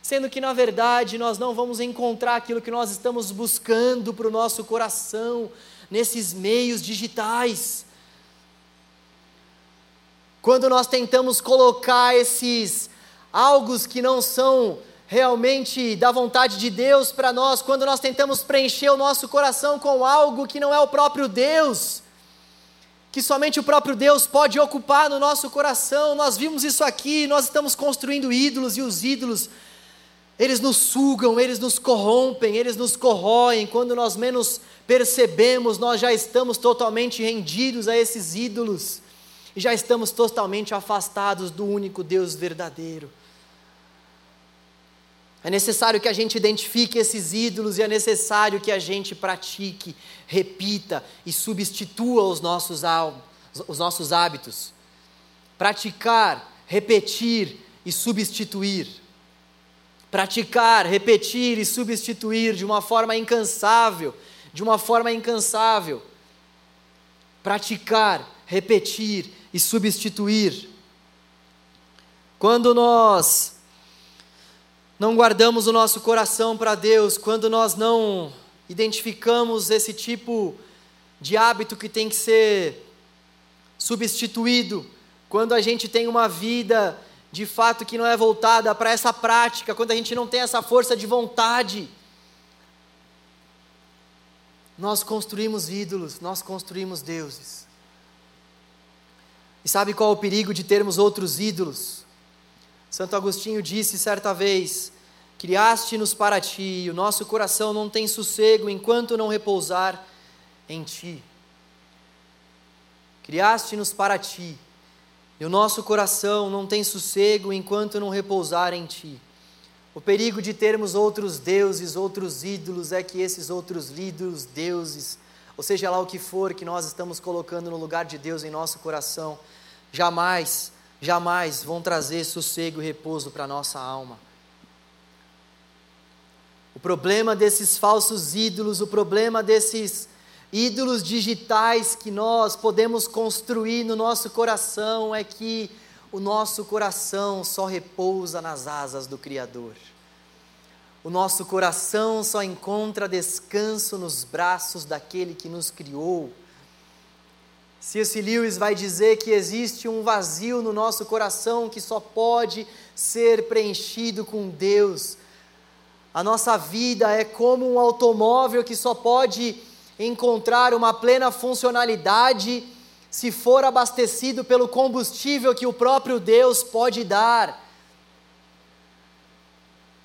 sendo que na verdade nós não vamos encontrar aquilo que nós estamos buscando para o nosso coração nesses meios digitais. Quando nós tentamos colocar esses algo que não são realmente da vontade de Deus para nós, quando nós tentamos preencher o nosso coração com algo que não é o próprio Deus, que somente o próprio Deus pode ocupar no nosso coração. Nós vimos isso aqui, nós estamos construindo ídolos e os ídolos eles nos sugam, eles nos corrompem, eles nos corroem. Quando nós menos percebemos, nós já estamos totalmente rendidos a esses ídolos e já estamos totalmente afastados do único Deus verdadeiro. É necessário que a gente identifique esses ídolos e é necessário que a gente pratique, repita e substitua os nossos, os nossos hábitos. Praticar, repetir e substituir. Praticar, repetir e substituir de uma forma incansável, de uma forma incansável. Praticar, repetir e substituir. Quando nós não guardamos o nosso coração para Deus, quando nós não identificamos esse tipo de hábito que tem que ser substituído, quando a gente tem uma vida de fato que não é voltada para essa prática, quando a gente não tem essa força de vontade, nós construímos ídolos, nós construímos deuses. E sabe qual é o perigo de termos outros ídolos? Santo Agostinho disse certa vez: Criaste-nos para ti, e o nosso coração não tem sossego enquanto não repousar em ti. Criaste-nos para ti, e o nosso coração não tem sossego enquanto não repousar em ti. O perigo de termos outros deuses, outros ídolos, é que esses outros ídolos, deuses, ou seja lá o que for que nós estamos colocando no lugar de Deus em nosso coração, jamais jamais vão trazer sossego e repouso para a nossa alma. O problema desses falsos ídolos, o problema desses ídolos digitais que nós podemos construir no nosso coração é que o nosso coração só repousa nas asas do Criador. O nosso coração só encontra descanso nos braços daquele que nos criou. C.S. Lewis vai dizer que existe um vazio no nosso coração que só pode ser preenchido com Deus. A nossa vida é como um automóvel que só pode encontrar uma plena funcionalidade se for abastecido pelo combustível que o próprio Deus pode dar.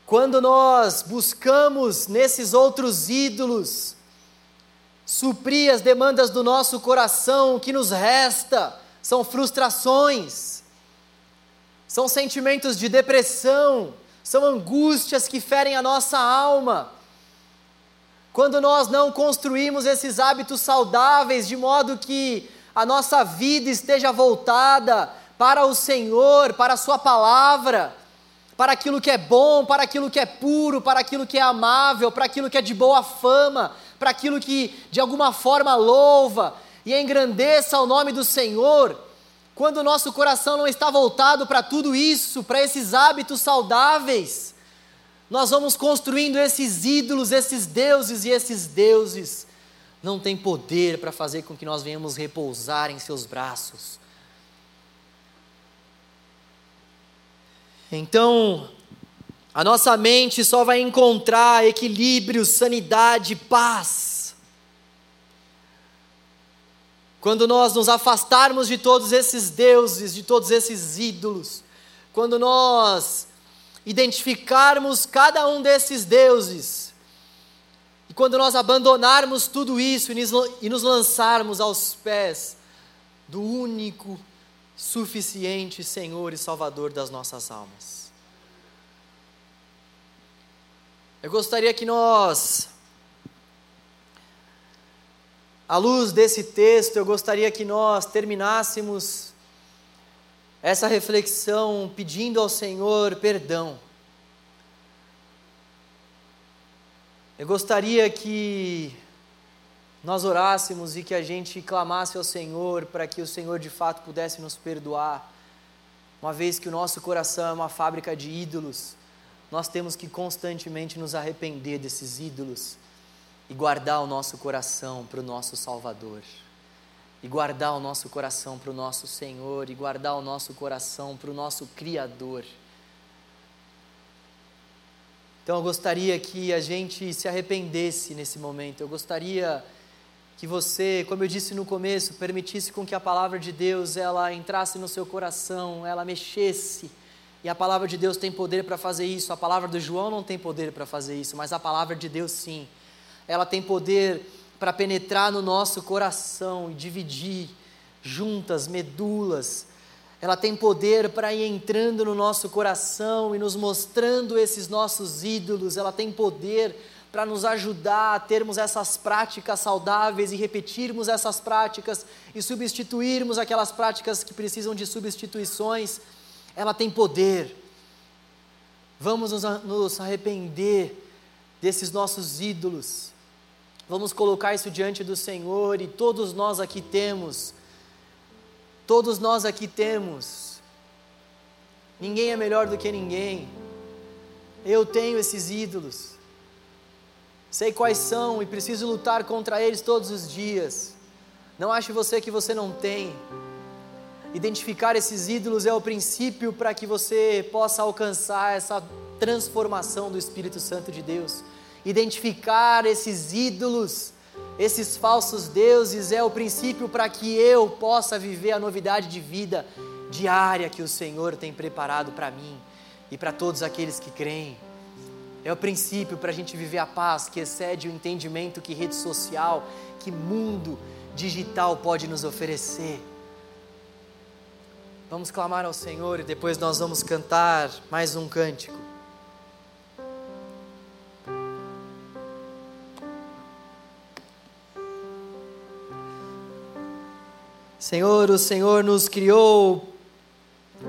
Quando nós buscamos nesses outros ídolos suprir as demandas do nosso coração, o que nos resta são frustrações, são sentimentos de depressão, são angústias que ferem a nossa alma. Quando nós não construímos esses hábitos saudáveis de modo que a nossa vida esteja voltada para o Senhor, para a Sua palavra, para aquilo que é bom, para aquilo que é puro, para aquilo que é amável, para aquilo que é de boa fama, para aquilo que de alguma forma louva e engrandeça o nome do Senhor. Quando o nosso coração não está voltado para tudo isso, para esses hábitos saudáveis, nós vamos construindo esses ídolos, esses deuses, e esses deuses não têm poder para fazer com que nós venhamos repousar em seus braços. Então, a nossa mente só vai encontrar equilíbrio, sanidade, paz. Quando nós nos afastarmos de todos esses deuses, de todos esses ídolos, quando nós identificarmos cada um desses deuses, e quando nós abandonarmos tudo isso e nos lançarmos aos pés do único suficiente Senhor e Salvador das nossas almas. Eu gostaria que nós, à luz desse texto, eu gostaria que nós terminássemos essa reflexão pedindo ao Senhor perdão. Eu gostaria que nós orássemos e que a gente clamasse ao Senhor para que o Senhor de fato pudesse nos perdoar, uma vez que o nosso coração é uma fábrica de ídolos, nós temos que constantemente nos arrepender desses ídolos e guardar o nosso coração para o nosso Salvador, e guardar o nosso coração para o nosso Senhor, e guardar o nosso coração para o nosso Criador. Então eu gostaria que a gente se arrependesse nesse momento, eu gostaria que você, como eu disse no começo, permitisse com que a palavra de Deus ela entrasse no seu coração, ela mexesse. E a palavra de Deus tem poder para fazer isso. A palavra do João não tem poder para fazer isso, mas a palavra de Deus sim. Ela tem poder para penetrar no nosso coração e dividir juntas, medulas. Ela tem poder para ir entrando no nosso coração e nos mostrando esses nossos ídolos. Ela tem poder para nos ajudar a termos essas práticas saudáveis e repetirmos essas práticas e substituirmos aquelas práticas que precisam de substituições, ela tem poder. Vamos nos, arrepender desses nossos ídolos, vamos colocar isso diante do Senhor e todos nós aqui temos, todos nós aqui temos, ninguém é melhor do que ninguém, eu tenho esses ídolos, sei quais são e preciso lutar contra eles todos os dias. Não ache você que você não tem. Identificar esses ídolos é o princípio para que você possa alcançar essa transformação do Espírito Santo de Deus. Identificar esses ídolos, esses falsos deuses, é o princípio para que eu possa viver a novidade de vida diária que o Senhor tem preparado para mim e para todos aqueles que creem. É o princípio para a gente viver a paz que excede o entendimento que rede social, que mundo digital pode nos oferecer. Vamos clamar ao Senhor e depois nós vamos cantar mais um cântico. Senhor, o Senhor nos criou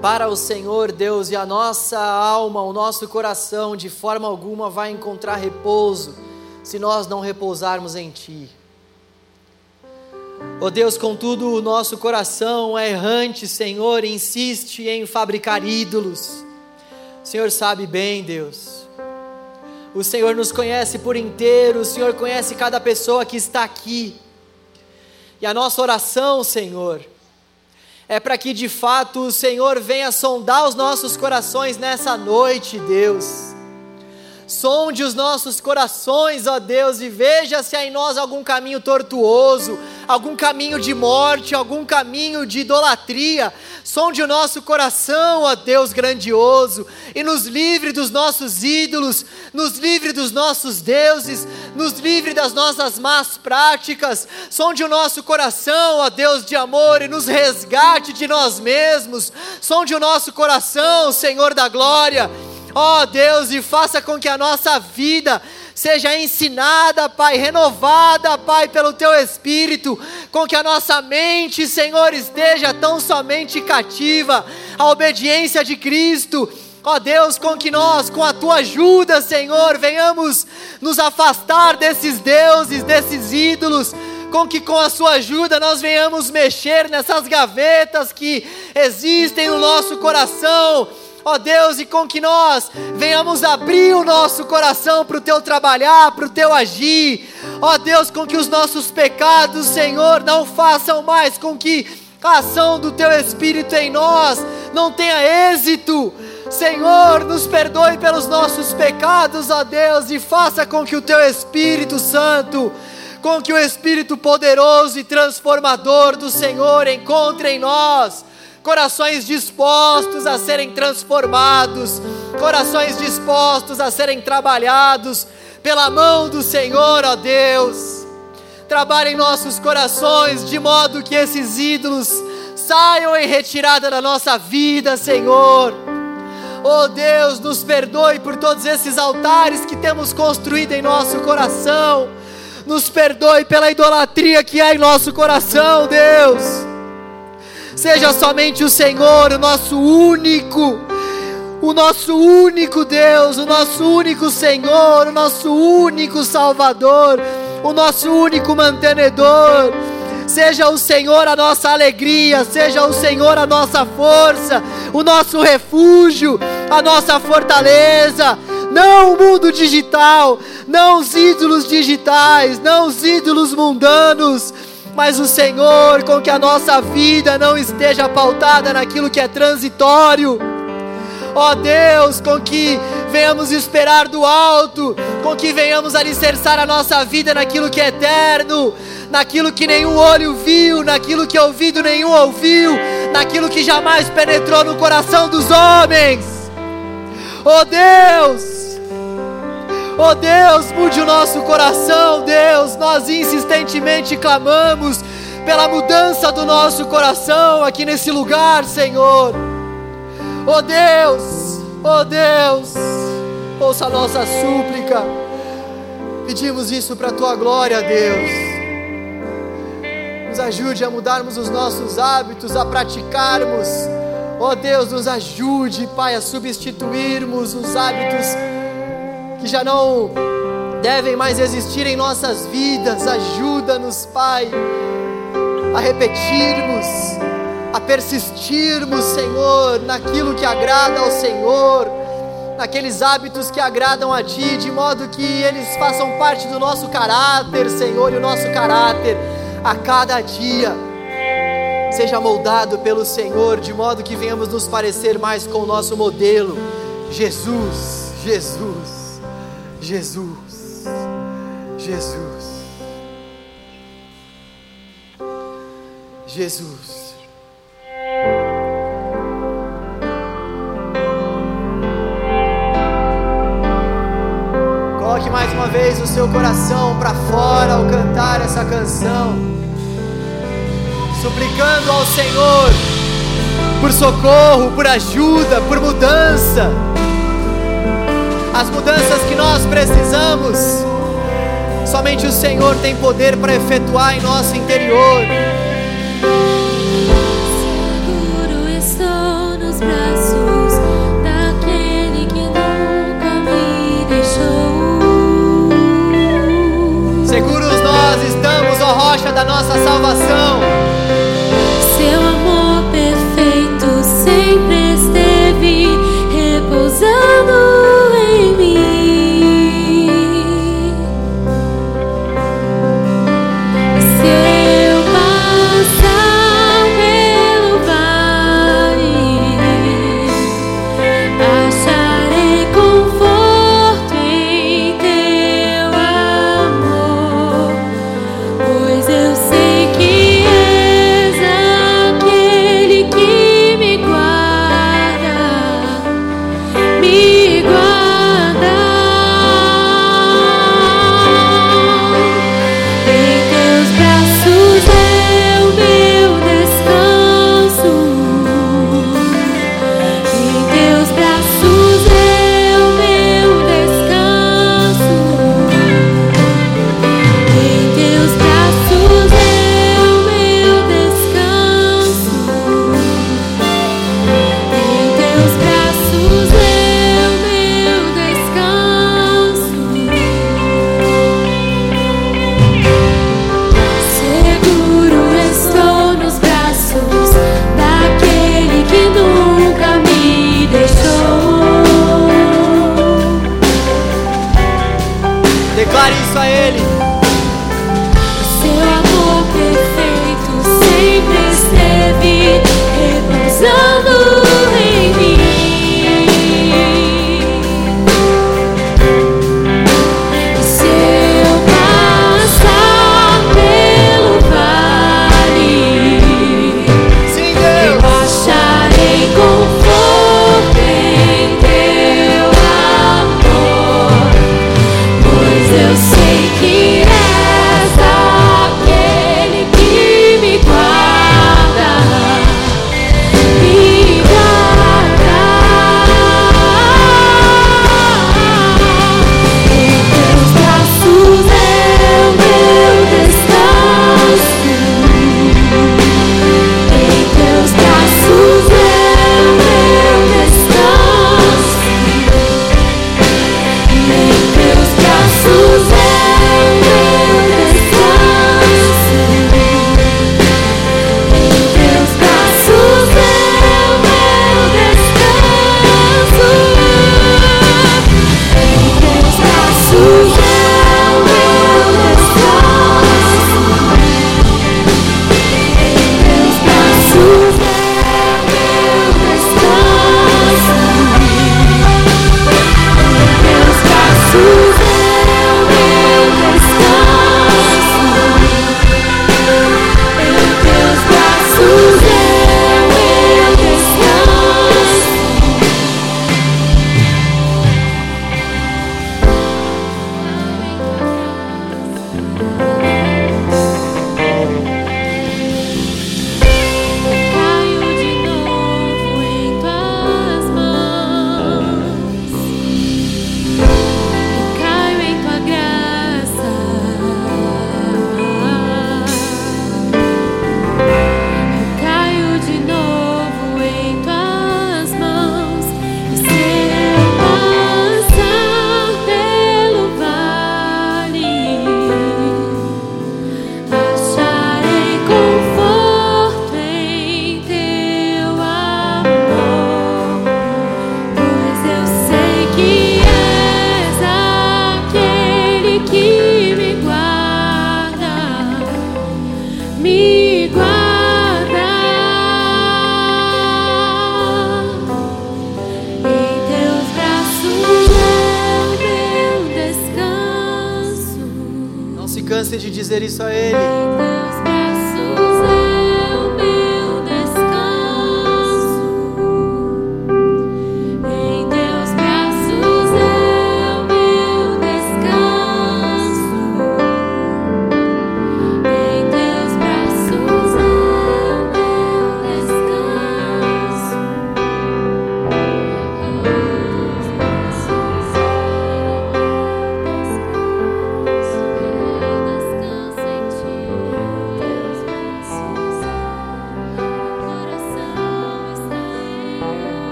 para o Senhor Deus e a nossa alma, o nosso coração, de forma alguma vai encontrar repouso se nós não repousarmos em Ti. Ó oh Deus, contudo, o nosso coração é errante, Senhor, insiste em fabricar ídolos. O Senhor sabe bem, Deus. O Senhor nos conhece por inteiro, o Senhor conhece cada pessoa que está aqui. E a nossa oração, Senhor, é para que de fato o Senhor venha sondar os nossos corações nessa noite, Deus. Sonde os nossos corações, ó Deus, e veja se há em nós algum caminho tortuoso, algum caminho de morte, algum caminho de idolatria. Sonde o nosso coração, ó Deus grandioso, e nos livre dos nossos ídolos, nos livre dos nossos deuses, nos livre das nossas más práticas. Sonde o nosso coração, ó Deus de amor, e nos resgate de nós mesmos. Sonde o nosso coração, Senhor da glória. Ó Deus, e faça com que a nossa vida seja ensinada, Pai, renovada, Pai, pelo Teu Espírito, com que a nossa mente, Senhor, esteja tão somente cativa à obediência de Cristo. Ó Deus, com que nós, com a tua ajuda, Senhor, venhamos nos afastar desses deuses, desses ídolos, com que com a sua ajuda nós venhamos mexer nessas gavetas que existem no nosso coração ó Deus, e com que nós venhamos abrir o nosso coração para o teu trabalhar, para o teu agir, ó Deus, com que os nossos pecados, Senhor, não façam mais com que a ação do teu Espírito em nós não tenha êxito. Senhor, nos perdoe pelos nossos pecados, ó Deus, e faça com que o teu Espírito Santo, com que o Espírito poderoso e transformador do Senhor encontre em nós corações dispostos a serem transformados, corações dispostos a serem trabalhados pela mão do Senhor, ó Deus. Trabalhe em nossos corações de modo que esses ídolos saiam em retirada da nossa vida, Senhor. Oh Deus, nos perdoe por todos esses altares que temos construído em nosso coração. Nos perdoe pela idolatria que há em nosso coração, Deus. Seja somente o Senhor, o nosso único, o nosso único Deus, o nosso único Senhor, o nosso único Salvador, o nosso único mantenedor. Seja o Senhor a nossa alegria, seja o Senhor a nossa força, o nosso refúgio, a nossa fortaleza. Não o mundo digital, não os ídolos digitais, não os ídolos mundanos mas o Senhor, com que a nossa vida não esteja pautada naquilo que é transitório. Ó Deus, com que venhamos esperar do alto, com que venhamos alicerçar a nossa vida naquilo que é eterno, naquilo que nenhum olho viu, naquilo que ouvido nenhum ouviu, naquilo que jamais penetrou no coração dos homens. Ó Deus, Oh Deus, mude o nosso coração, Deus. Nós insistentemente clamamos pela mudança do nosso coração aqui nesse lugar, Senhor. Oh Deus, oh Deus, ouça a nossa súplica. Pedimos isso para a tua glória, Deus. Nos ajude a mudarmos os nossos hábitos, a praticarmos. Oh Deus, nos ajude, Pai, a substituirmos os hábitos que já não devem mais existir em nossas vidas. Ajuda-nos, Pai, a repetirmos, a persistirmos, Senhor, naquilo que agrada ao Senhor, naqueles hábitos que agradam a Ti, de modo que eles façam parte do nosso caráter, Senhor, e o nosso caráter a cada dia seja moldado pelo Senhor, de modo que venhamos nos parecer mais com o nosso modelo, Jesus, Jesus. Jesus, Jesus, Jesus. Coloque mais uma vez o seu coração para fora ao cantar essa canção, suplicando ao Senhor por socorro, por ajuda, por mudança as mudanças que nós precisamos, somente o Senhor tem poder para efetuar em nosso interior. Seguro estou nos braços daquele que nunca me deixou. Seguros nós estamos, ó rocha da nossa salvação.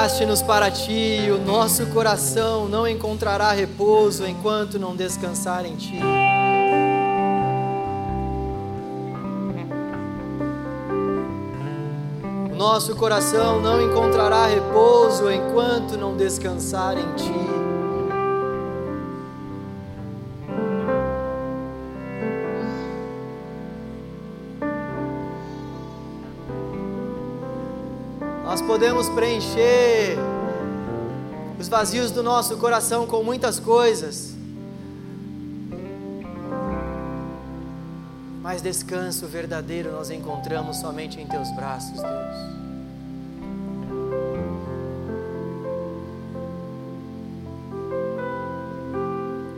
Voltaste-nos para ti, e o nosso coração não encontrará repouso enquanto não descansar em ti. O nosso coração não encontrará repouso enquanto não descansar em ti. podemos preencher os vazios do nosso coração com muitas coisas. Mas descanso verdadeiro nós encontramos somente em teus braços, Deus.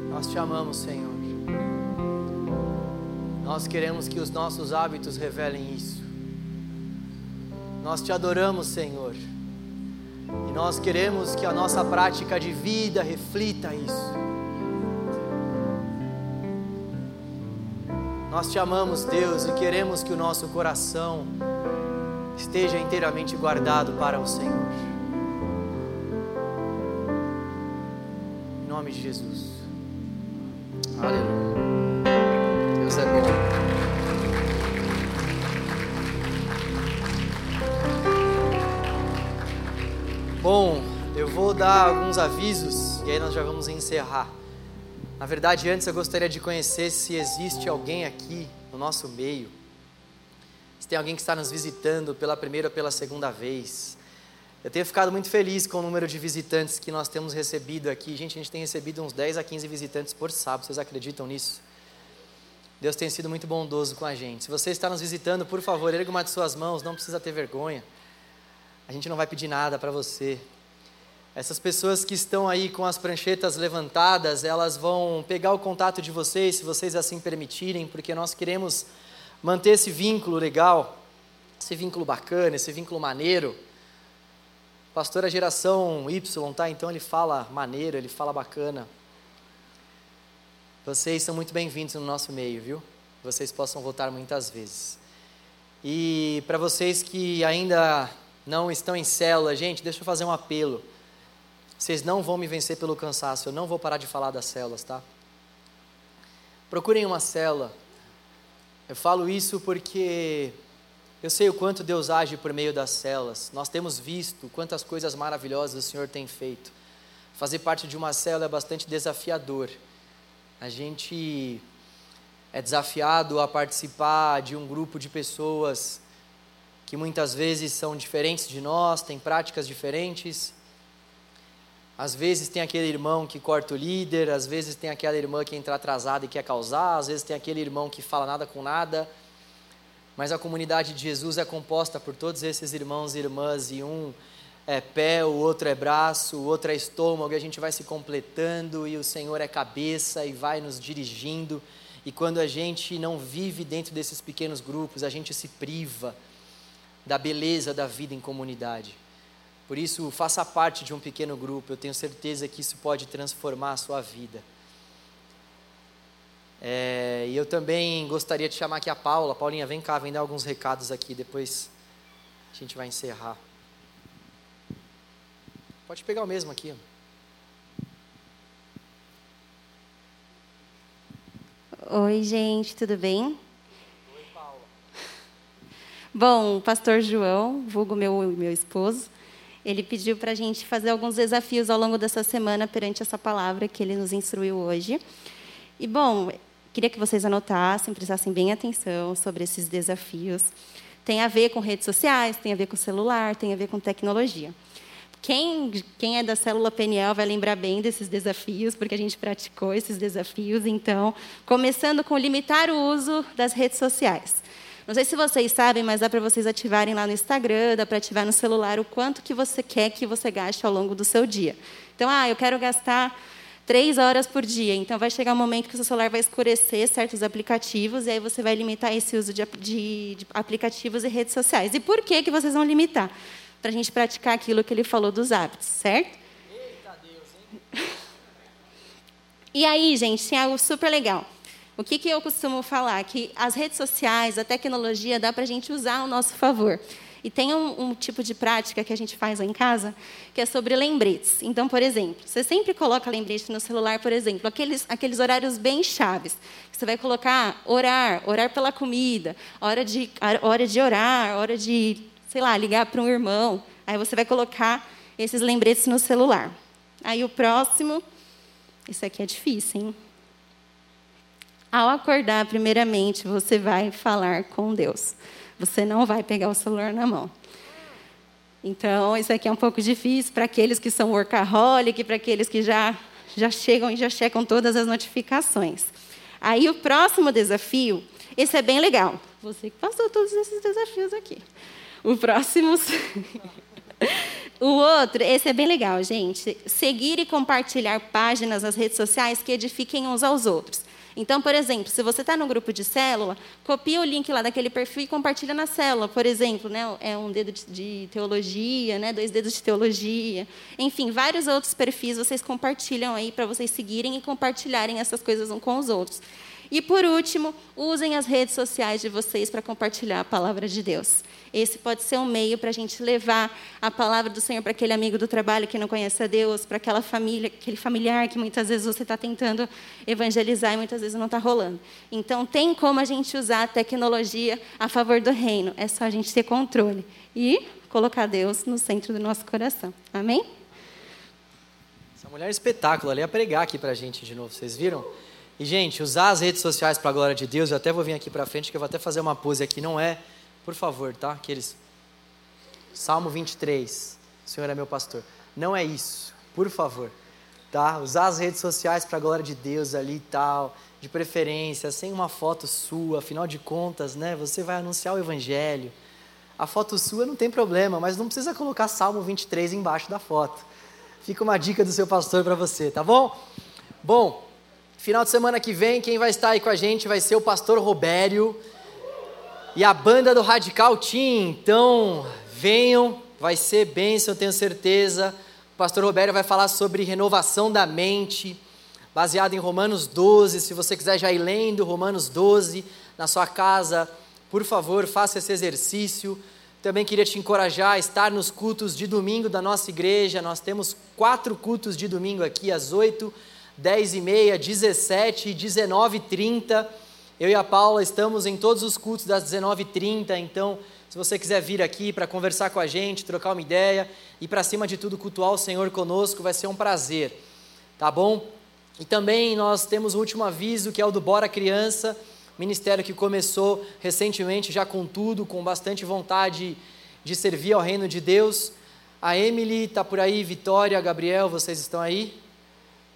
Nós te amamos, Senhor. Nós queremos que os nossos hábitos revelem isso. Nós te adoramos, Senhor. E nós queremos que a nossa prática de vida reflita isso. Nós te amamos, Deus, e queremos que o nosso coração esteja inteiramente guardado para o Senhor. Em nome de Jesus. Aleluia. Alguns avisos e aí nós já vamos encerrar. Na verdade, antes eu gostaria de conhecer se existe alguém aqui no nosso meio. Se tem alguém que está nos visitando pela primeira ou pela segunda vez. Eu tenho ficado muito feliz com o número de visitantes que nós temos recebido aqui. Gente, a gente tem recebido uns 10 a 15 visitantes por sábado. Vocês acreditam nisso? Deus tem sido muito bondoso com a gente. Se você está nos visitando, por favor, erga uma de suas mãos, não precisa ter vergonha. A gente não vai pedir nada para você. Essas pessoas que estão aí com as pranchetas levantadas, elas vão pegar o contato de vocês, se vocês assim permitirem, porque nós queremos manter esse vínculo legal, esse vínculo bacana, esse vínculo maneiro. O pastor é geração Y, tá? Então ele fala maneiro, ele fala bacana. Vocês são muito bem-vindos no nosso meio, viu? Vocês possam voltar muitas vezes. E para vocês que ainda não estão em célula, gente, deixa eu fazer um apelo. Vocês não vão me vencer pelo cansaço, eu não vou parar de falar das células, tá? Procurem uma célula. Eu falo isso porque eu sei o quanto Deus age por meio das células. Nós temos visto quantas coisas maravilhosas o Senhor tem feito. Fazer parte de uma célula é bastante desafiador. A gente é desafiado a participar de um grupo de pessoas que muitas vezes são diferentes de nós, têm práticas diferentes. Às vezes tem aquele irmão que corta o líder, às vezes tem aquela irmã que entra atrasada e quer causar, às vezes tem aquele irmão que fala nada com nada. Mas a comunidade de Jesus é composta por todos esses irmãos e irmãs, e um é pé, o outro é braço, o outro é estômago, e a gente vai se completando, e o Senhor é cabeça e vai nos dirigindo. E quando a gente não vive dentro desses pequenos grupos, a gente se priva da beleza da vida em comunidade. Por isso, faça parte de um pequeno grupo, eu tenho certeza que isso pode transformar a sua vida. É, e eu também gostaria de chamar aqui a Paula. Paulinha, vem cá, vem dar alguns recados aqui, depois a gente vai encerrar. Pode pegar o mesmo aqui. Oi, gente, tudo bem? Oi, Paula. Bom, pastor João, vulgo meu, meu esposo, ele pediu para a gente fazer alguns desafios ao longo dessa semana perante essa palavra que ele nos instruiu hoje. E, bom, queria que vocês anotassem, prestassem bem atenção sobre esses desafios. Tem a ver com redes sociais, tem a ver com celular, tem a ver com tecnologia. Quem, quem é da célula PNL vai lembrar bem desses desafios, porque a gente praticou esses desafios. Então, começando com limitar o uso das redes sociais. Não sei se vocês sabem, mas dá para vocês ativarem lá no Instagram, dá para ativar no celular o quanto que você quer que você gaste ao longo do seu dia. Então, ah, eu quero gastar três horas por dia. Então, vai chegar um momento que o seu celular vai escurecer certos aplicativos e aí você vai limitar esse uso de, de, de aplicativos e redes sociais. E por que, que vocês vão limitar? Para a gente praticar aquilo que ele falou dos hábitos, certo? Eita Deus, hein? E aí, gente, tem algo super legal. O que, que eu costumo falar? Que as redes sociais, a tecnologia, dá para a gente usar ao nosso favor. E tem um, um, tipo de prática que a gente faz lá em casa, que é sobre lembretes. Então, por exemplo, você sempre coloca lembrete no celular, por exemplo, aqueles, aqueles horários bem chaves. Você vai colocar orar, orar pela comida, hora de, hora de orar, hora de, sei lá, ligar para um irmão. Aí você vai colocar esses lembretes no celular. Aí o próximo, isso aqui é difícil, hein? Ao acordar, primeiramente, você vai falar com Deus. Você não vai pegar o celular na mão. Então, isso aqui é um pouco difícil para aqueles que são workaholic, para aqueles que já, já chegam e já checam todas as notificações. Aí, o próximo desafio, esse é bem legal. Você que passou todos esses desafios aqui. O próximo, O outro, esse é bem legal, gente. Seguir e compartilhar páginas nas redes sociais que edifiquem uns aos outros. Então, por exemplo, se você está no grupo de célula, copia o link lá daquele perfil e compartilha na célula. Por exemplo, né, é um dedo de, de teologia, né, dois dedos de teologia. Enfim, vários outros perfis vocês compartilham aí para vocês seguirem e compartilharem essas coisas uns com os outros. E por último, usem as redes sociais de vocês para compartilhar a palavra de Deus. Esse pode ser um meio para a gente levar a palavra do Senhor para aquele amigo do trabalho que não conhece a Deus, para aquela família, aquele familiar que muitas vezes você está tentando evangelizar e muitas vezes não está rolando. Então, tem como a gente usar a tecnologia a favor do reino. É só a gente ter controle e colocar Deus no centro do nosso coração. Amém? Essa mulher é espetáculo, ela ia pregar aqui pra gente de novo, vocês viram? E, gente, usar as redes sociais para a glória de Deus, eu até vou vir aqui para frente, que eu vou até fazer uma pose aqui, não é, por favor, tá? Aqueles. Salmo 23, o Senhor é meu pastor. Não é isso, por favor, tá? Usar as redes sociais para a glória de Deus ali e tal, de preferência, sem uma foto sua, afinal de contas, né? Você vai anunciar o Evangelho. A foto sua não tem problema, mas não precisa colocar Salmo 23 embaixo da foto. Fica uma dica do seu pastor para você, tá bom? Bom, final de semana que vem, quem vai estar aí com a gente vai ser o pastor Robério e a banda do Radical Team. Então, venham, vai ser bênção, tenho certeza. O pastor Robério vai falar sobre renovação da mente, baseado em Romanos 12. Se você quiser já ir lendo Romanos 12 na sua casa, por favor, faça esse exercício. Também queria te encorajar a estar nos cultos de domingo da nossa igreja. Nós temos quatro cultos de domingo aqui, às 8, 10 e meia, 17 e 19 e 30. Eu e a Paula estamos em todos os cultos das 19 e 30, então se você quiser vir aqui para conversar com a gente, trocar uma ideia e para cima de tudo cultuar o Senhor conosco, vai ser um prazer, tá bom? E também nós temos o último aviso, que é o do Bora Criança, ministério que começou recentemente, já com tudo, com bastante vontade de servir ao reino de Deus. A Emily está por aí, Vitória, Gabriel, vocês estão aí?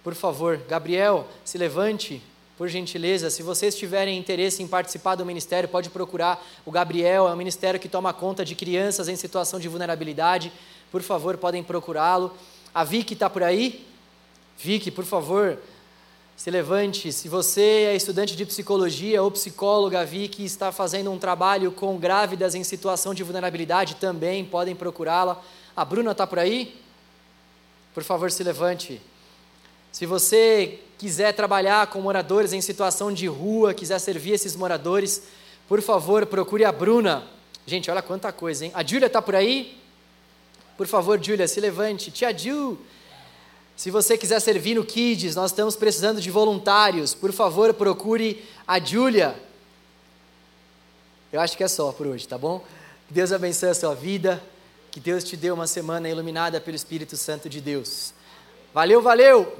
Por favor, Gabriel, se levante, por gentileza. Se vocês tiverem interesse em participar do ministério, pode procurar o Gabriel, é um ministério que toma conta de crianças em situação de vulnerabilidade. Por favor, podem procurá-lo. A Vicky está por aí? Vicky, por favor, se levante. Se você é estudante de psicologia ou psicóloga, vi que está fazendo um trabalho com grávidas em situação de vulnerabilidade, também podem procurá-la. A Bruna está por aí? Por favor, se levante. Se você quiser trabalhar com moradores em situação de rua, quiser servir esses moradores, por favor, procure a Bruna. Gente, olha quanta coisa, hein? A Júlia está por aí? Por favor, Júlia, se levante. Tia Ju, se você quiser servir no Kids, nós estamos precisando de voluntários. Por favor, procure a Júlia. Eu acho que é só por hoje, tá bom? Que Deus abençoe a sua vida. Que Deus te dê uma semana iluminada pelo Espírito Santo de Deus. Valeu, valeu!